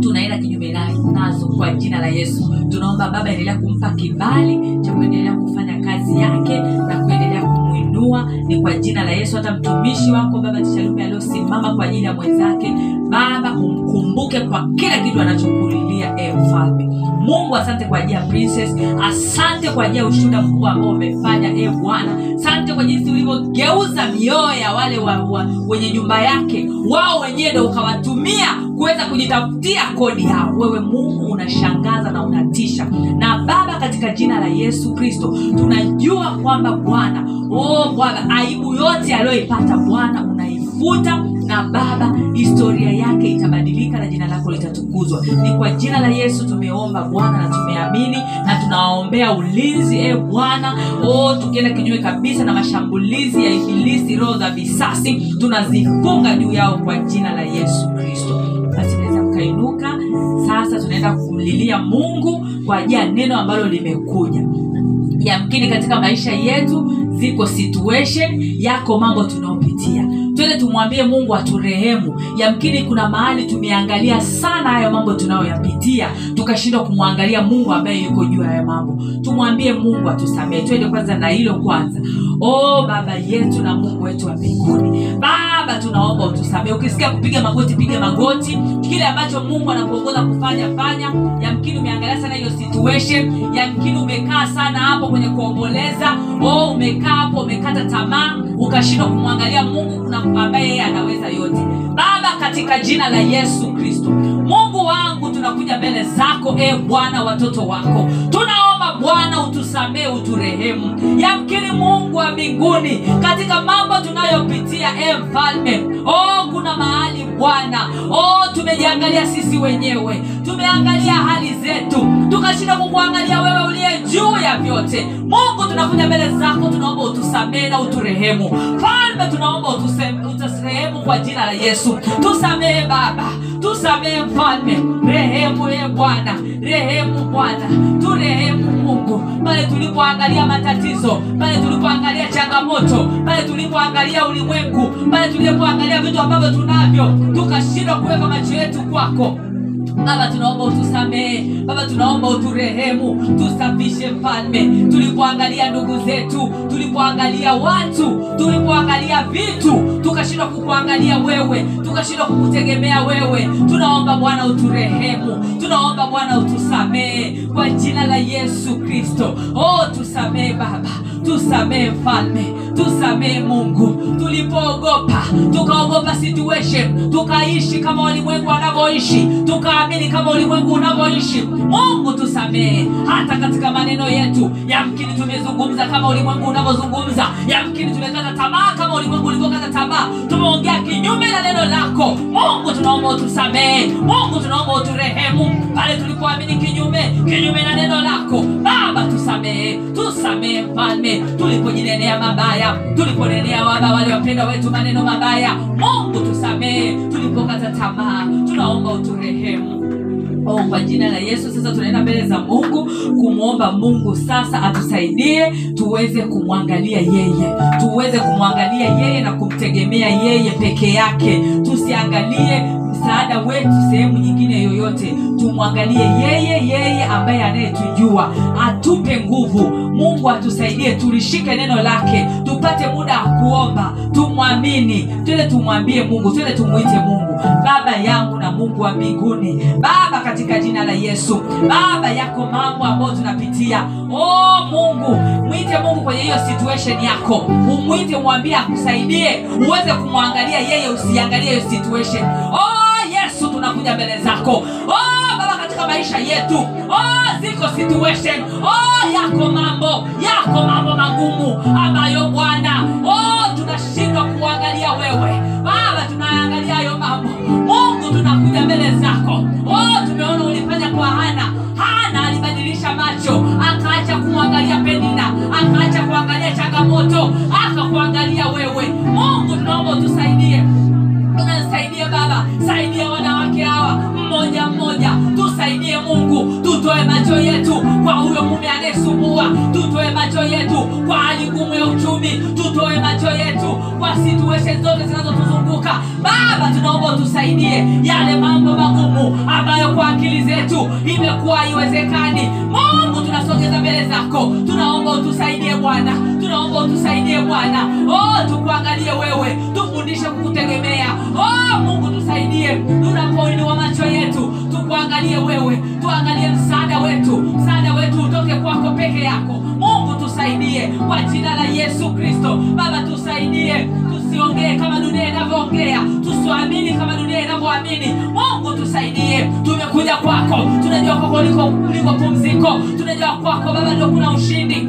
tunaenda kinyume nazo kwa jina la Yesu. Tunaomba Baba, endelea kumpa kibali cha kuendelea kufanya kazi yake na kuendelea kumwinua, ni kwa jina la Yesu. Hata mtumishi wako Baba Tishalume aliyosimama kwa ajili ya mwenzake, Baba umkumbuke kwa kila kitu anachokulilia, e Mfalme Mungu. Asante kwa ajili ya Princess, asante kwa ajili ya ushuhuda mkubwa ambao umefanya, e Bwana. Asante kwa jinsi ulivyogeuza mioyo ya wale wa, wa, wenye nyumba yake, wao wenyewe ndo ukawatumia kuweza kujitafutia kodi yao. Wewe Mungu unashangaza na unatisha. Na Baba, katika jina la Yesu Kristo, tunajua kwamba Bwana, oh aibu yote aliyoipata Bwana unaifuta na Baba, historia yake itabadilika na jina lako litatukuzwa. Ni kwa jina la Yesu tumeomba Bwana na tumeamini na tunawaombea ulinzi e Bwana. Oh, tukienda kinyume kabisa na mashambulizi ya ibilisi, roho za visasi tunazifunga juu yao kwa jina la Yesu Kristo. Basi sasa, tunaenda kumlilia Mungu kwa ajili ya neno ambalo limekuja. Yamkini katika maisha yetu ziko situation yako mambo tunaopitia twende tumwambie mungu aturehemu. Yamkini kuna mahali tumeangalia sana hayo mambo tunayoyapitia tukashindwa kumwangalia mungu ambaye yuko juu ya mambo. Tumwambie mungu atusamehe. Twende kwanza na hilo kwanza. O baba yetu na mungu wetu wa mbinguni. Baba tunaomba utusamehe. Ukisikia kupiga magoti piga magoti. Kile ambacho mungu anakuongoza kufanya fanya. Yamkini umeangalia sana hiyo situation. Yamkini umekaa sana hapo kwenye kuomboleza. O umekaa hapo umekata tamaa. Ukashindwa kumwangalia mungu kuna ambaye yeye anaweza yote. Baba katika jina la yesu kristo tunakuja mbele zako e bwana watoto wako. Tunaomba bwana utusamee uturehemu. Yamkini mungu wa mbinguni katika mambo tunayopitia e mfalme oh kuna mahali bwana. Oh tumejiangalia sisi wenyewe. Tumeangalia hali zetu. Tukashinda kukuangalia wewe uliye juu ya vyote. Mungu tunakuja mbele zako tunaomba utusamehe na uturehemu. Falme tunaomba utuse- kwa jina la yesu. Tusamehe baba. Tusamehe mfalme. Rehemu ye bwana. Rehemu bwana. Turehemu mungu. Pale tulipoangalia matatizo pale tulipoangalia changamoto pale tulipoangalia ulimwengu pale tulipoangalia vitu ambavyo tunavyo tukashindwa kuweka macho yetu kwako. Baba tunaomba utusamehe. Baba tunaomba uturehemu. Tusafishe mfalme. Tulipoangalia ndugu zetu tulipoangalia watu tulipoangalia vitu tukashindwa kukuangalia wewe tukashindwa kukutegemea wewe. Tunaomba bwana uturehemu. Tunaomba bwana utusamehe. Kwa jina la yesu kristo. Oh tusamehe baba. Tusamehe mfalme tusamehe mungu. Tulipoogopa tukaogopa situation tukaishi kama ulimwengu anavyoishi, tukaamini kama ulimwengu unavyoishi. Mungu tusamee, hata katika maneno yetu. Yamkini tumezungumza kama ulimwengu unavyozungumza. Yamkini tumekata tamaa kama ulimwengu ulivyokata tamaa. Tumeongea kinyume na neno lako. Mungu tunaomba utusamee mungu tunaomba uturehemu. Pale tulipoamini kinyume kinyume na neno lako. Baba Tusamee, tusamee mfalme tulipojinenea mabaya tuliponenea baba waliopenda wetu maneno mabaya. Mungu tusamehe. Tulipokata tamaa tunaomba uturehemu. Oh, kwa jina la yesu sasa tunaenda mbele za mungu kumwomba mungu sasa atusaidie tuweze kumwangalia yeye. Tuweze kumwangalia yeye na kumtegemea yeye peke yake. Tusiangalie msaada wetu sehemu nyingine yoyote. Tumwangalie yeye yeye ambaye anayetujua. Atupe nguvu. Mungu atusaidie tulishike neno lake. Tupate muda wa kuomba. Tumwamini. Twende tumwambie mungu. Twende tumwite mungu. Baba yangu na mungu wa mbinguni. Baba katika jina la yesu. Baba yako mambo ambayo tunapitia. Oh mungu mwite mungu kwenye hiyo situation yako. Umwite mwambie akusaidie. Uweze kumwangalia yeye usiangalie hiyo situation. Oh yesu tunakuja mbele zako. Oh baba katika maisha yetu. Oh ziko situation. Oh yako mambo. Yako mambo magumu ambayo bwana. Oh tunashindwa kuangalia wewe. Baba tunaangalia hayo mambo. Mungu tunakuja mbele zako. Oh tumeona ulifanya kwa hana. Hana alibadilisha macho akaacha kumwangalia penina akaacha kuangalia changamoto akakuangalia wewe. Mungu tunaomba utusaidie tunasaidie baba saidia wanawake hawa. Mmoja mmoja tusaidie mungu. Tutoe macho yetu kwa huyo mume anayesumbua tutoe macho yetu kwa hali ngumu ya uchumi. Tutoe macho yetu kwa situation zote zinazotuzunguka. Baba tunaomba utusaidie. Yale mambo magumu ambayo kwa akili zetu imekuwa haiwezekani. Mungu tunasogeza mbele zako. Tunaomba utusaidie bwana. Tunaomba utusaidie bwana. Oh tukuangalie wewe. Tufundishe kukutegemea. Oh mungu tusaidie. Tunapoinua macho yetu. Tukuangalie wewe. Tuangalie msaada wetu. Msaada wetu utoke kwako peke yako. Mungu tusaidie. Kwa jina la yesu kristo. Baba tusaidie. Tusiongee kama dunia inavyoongea. Tusiamini kama dunia inavyoamini. Mungu tusaidie. Tumekuja kwako. Tunajua kwako liko pumziko. Tunajua kwako baba ndio kuna ushindi.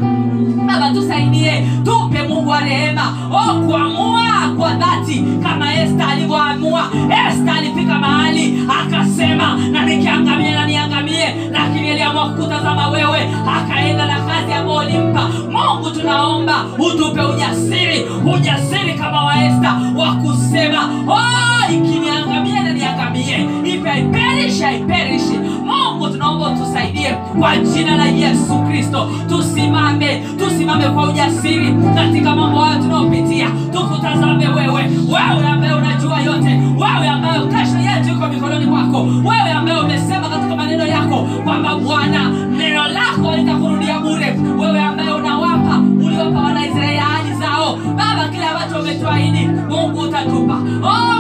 Baba tusaidie. Tupe mungu wa rehema. Oh, kuamua kwa dhati kama esta alivyoamua. Esta alifika mahali akasema na nikiangamia na niangamie. Lakini aliamua kukutazama wewe akaenda na kazi ambayo ulimpa mungu tunaomba utupe ujasiri. Ujasiri kama wa esta wa kusema oh, ikiniangamia na niangamie. If I perish, I perish. Mungu tunaomba utusaidie kwa jina la yesu kristo. Tusimame tusimame kwa ujasiri katika mambo hayo tunayopitia. Tukutazame wewe wewe ambaye unajua yote wewe ambayo kesho yetu iko mikononi mwako wewe ambaye umesema katika maneno yako kwamba bwana neno lako litakurudia bure. Wewe ambaye unawapa uliwapa wanaisraeli ahadi zao. Baba kile ambacho umetuahidi mungu utatupa. Oh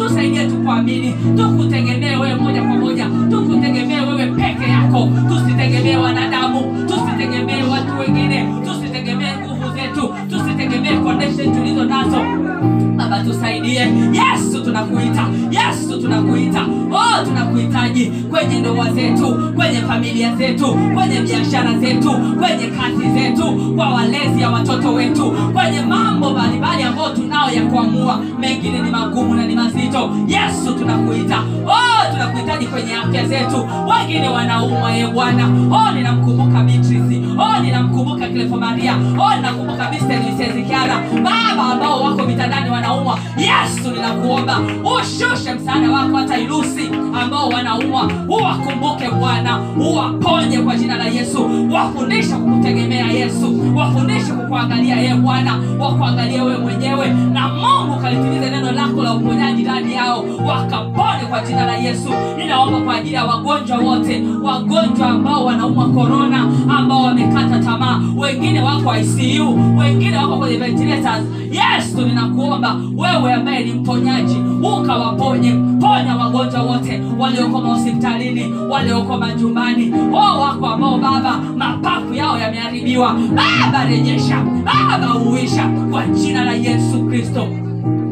tusaidie tusaidie tukuamini tukutegemee wewe moja kwa moja. Tukutegemee wewe peke yako. Tusitegemee wanadamu. Tusitegemee watu wengine. Tusitegemee nguvu zetu tusitegemee connection tulizo nazo. Baba tusaidie. Yesu tunakuita. Yesu tunakuita. Oh tunakuhitaji kwenye ndoa zetu kwenye familia zetu kwenye biashara zetu kwenye kazi zetu kwa walezi ya watoto wetu kwenye mambo mbalimbali ambayo tunao ya kuamua. Mengine ni magumu na ni mazito. Yesu tunakuita. Oh tunakuhitaji kwenye afya zetu. Wengine wanaumwa ye bwana. Oh ninamkumbuka beatrice. Oh ninamkumbuka clefo maria. Oh ninakumbuka mistezikiara baba ambao wako mitandani wanaumwa. Yesu ninakuomba. Ushushe msaada wako hata ilusi ambao wanaumwa. Uwakumbuke bwana. Uwaponye kwa jina la yesu. Wafundishe kukutegemea yesu. Wafundishe kukuangalia ye bwana. Wakuangalia wewe mwenyewe. Na mungu kalitimize neno lako la uponyaji ndani yao. Wakapone kwa jina la yesu ninaomba kwa ajili ya wagonjwa wote wagonjwa ambao wanaumwa korona ambao wamekata tamaa. Wengine wako icu wengine wako kwenye ventilators. Yesu ninakuomba wewe ambaye ni mponyaji ukawaponye. Ponya wagonjwa wote walioko mahospitalini walioko majumbani. O wako ambao baba mapafu yao yameharibiwa. Baba rejesha. Baba uisha. Kwa jina la yesu kristo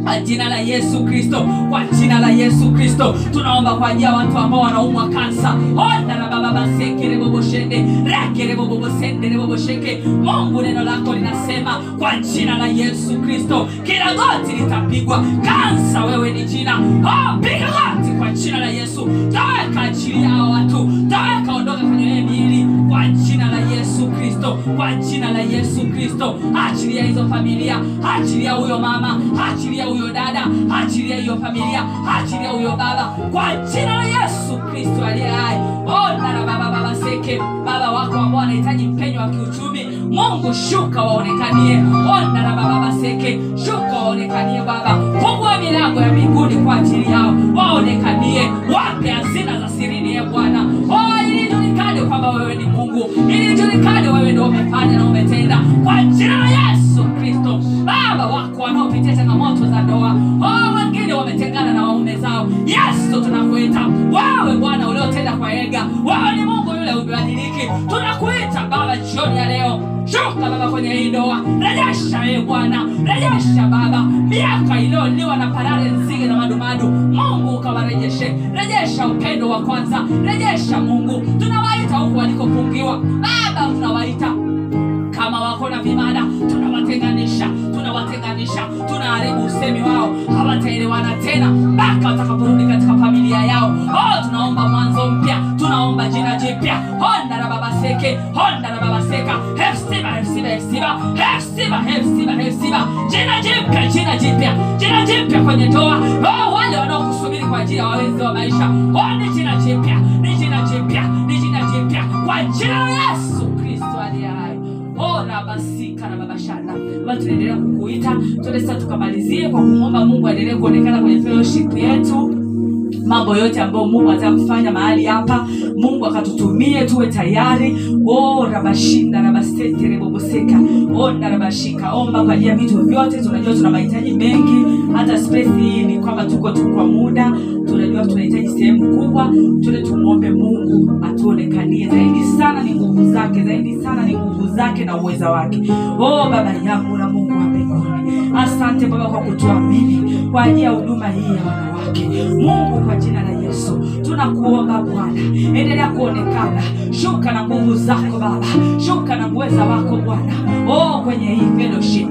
kwa jina la yesu kristo kwa jina la yesu kristo tunaomba kwa ajili ya watu ambao wanaumwa kansa. Onda na baba baseke reboboshende reke rebobobosende rebobosheke mungu neno lako linasema kwa jina la yesu kristo kila goti litapigwa. Kansa wewe ni jina. Oh, piga goti kwa jina la yesu. Toweka, achilia hao watu toweka, ondoka kwenye miili kwa jina la yesu kristo kwa jina la yesu kristo. Achilia hizo familia achilia huyo mama achilia huyo dada achilia hiyo familia achilia huyo baba. Kwa jina la yesu kristo aliye hai. Ona na baba baba seke. Baba wako ambao wanahitaji mpenyo wa kiuchumi. Mungu shuka waonekanie. Ona na baba baba seke. Shuka waonekanie baba. Fungua milango ya mbinguni kwa ajili yao. Waonekanie. Wape hazina za sirini ye bwana kwamba wewe ni mungu ili julikane wewe ndio umefanya na umetenda. Kwa jina la yesu kristo baba wako wanaopitia changamoto za ndoa wengine wametengana na waume zao. Yesu tunakuita. Wewe bwana uliotenda kwa ega wewe ni mungu yule ubadiliki tunakuita baba jioni ya leo. Shuka baba kwenye hii ndoa. Rejesha ye bwana. Rejesha baba. Miaka iliyoliwa na parare nzige na madumadu mungu ukawarejeshe. Rejesha upendo wa kwanza. Rejesha mungu. Tunawaita huku walikofungiwa. Baba tunawaita kama wako na vibada tunawatenganisha tunawatenganisha tunaharibu usemi wao. Hawataelewana tena mpaka watakaporudi katika familia yao. Oh, tunaomba mwanzo mpya tunaomba jina jipya. Honda na baba seke honda na baba seka. Hefsiba jina jipya jina jipya jina jipya kwenye ndoa. Oh, wale wanaokusubiri kwa ajili ya wawenzi wa maisha. Oh, ni jina jipya ni jina jipya ni jina jipya. Kwa jina la yesu ora na babashana baba tunaendelea kukuita. Tuende sasa tukamalizie kwa kumwomba mungu aendelee kuonekana kwenye fellowship yetu. Mambo yote ambayo mungu kufanya mahali hapa mungu akatutumie tuwe tayari. O rabashinda omba kwa ajili ya vitu vyote. Tunajua tuna mahitaji mengi. Hata space hii ni kwamba tuko tu kwa muda tunajua tunahitaji sehemu kubwa tuende tumwombe mungu atuonekanie zaidi sana ni nguvu zake zaidi sana ni nguvu zake na uweza wake. O baba yangu na mungu wa mbinguni asante baba kwa kutuamini kwa ajili ya huduma hii ya wanawake mungu kwa jina la yesu tunakuomba bwana. Endelea kuonekana. Shuka na nguvu zako baba. Shuka na uweza wako bwana. Oh, kwenye hii fellowship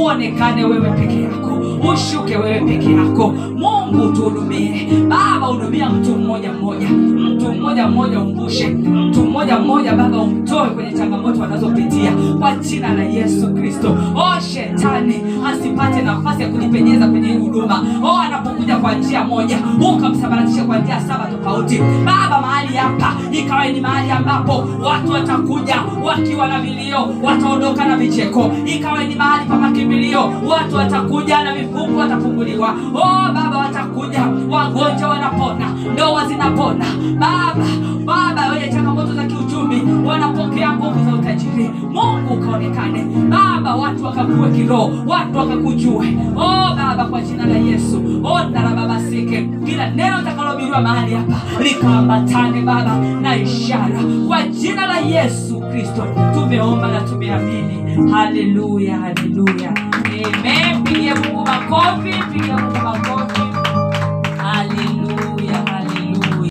uonekane wewe peke yako. Ushuke wewe peke yako. Mungu tuhudumie. Baba hudumia mtu mmoja mmoja. Mtu mmoja mmoja umvushe. Mtu mmoja mmoja baba umtoe kwenye changamoto wanazopitia kwa jina la yesu kristo. O shetani asipate nafasi ya kujipenyeza kwenye huduma. Oh, anapokuja kwa njia moja. Ukamsambaratisha kwa njia saba tofauti. Baba mahali hapa ikawa ni mahali ambapo watu watakuja wakiwa na vilio wataondoka na vicheko. Ikawa ni mahali pa makimbilio watu watakuja na vifungu watafunguliwa. Oh baba watakuja wagonjwa wanapona ndoa zinapona. Baba wanapokea nguvu za utajiri. Mungu ukaonekane baba watu wakakue kiroho watu wakakujue. Oh baba kwa jina la yesu. Ondarababasike la baba kila neno takalobiriwa mahali hapa likaambatane baba na ishara. Kwa jina la yesu kristo tumeomba na tumeamini. Haleluya haleluya. Amen. Pigie mungu makofi.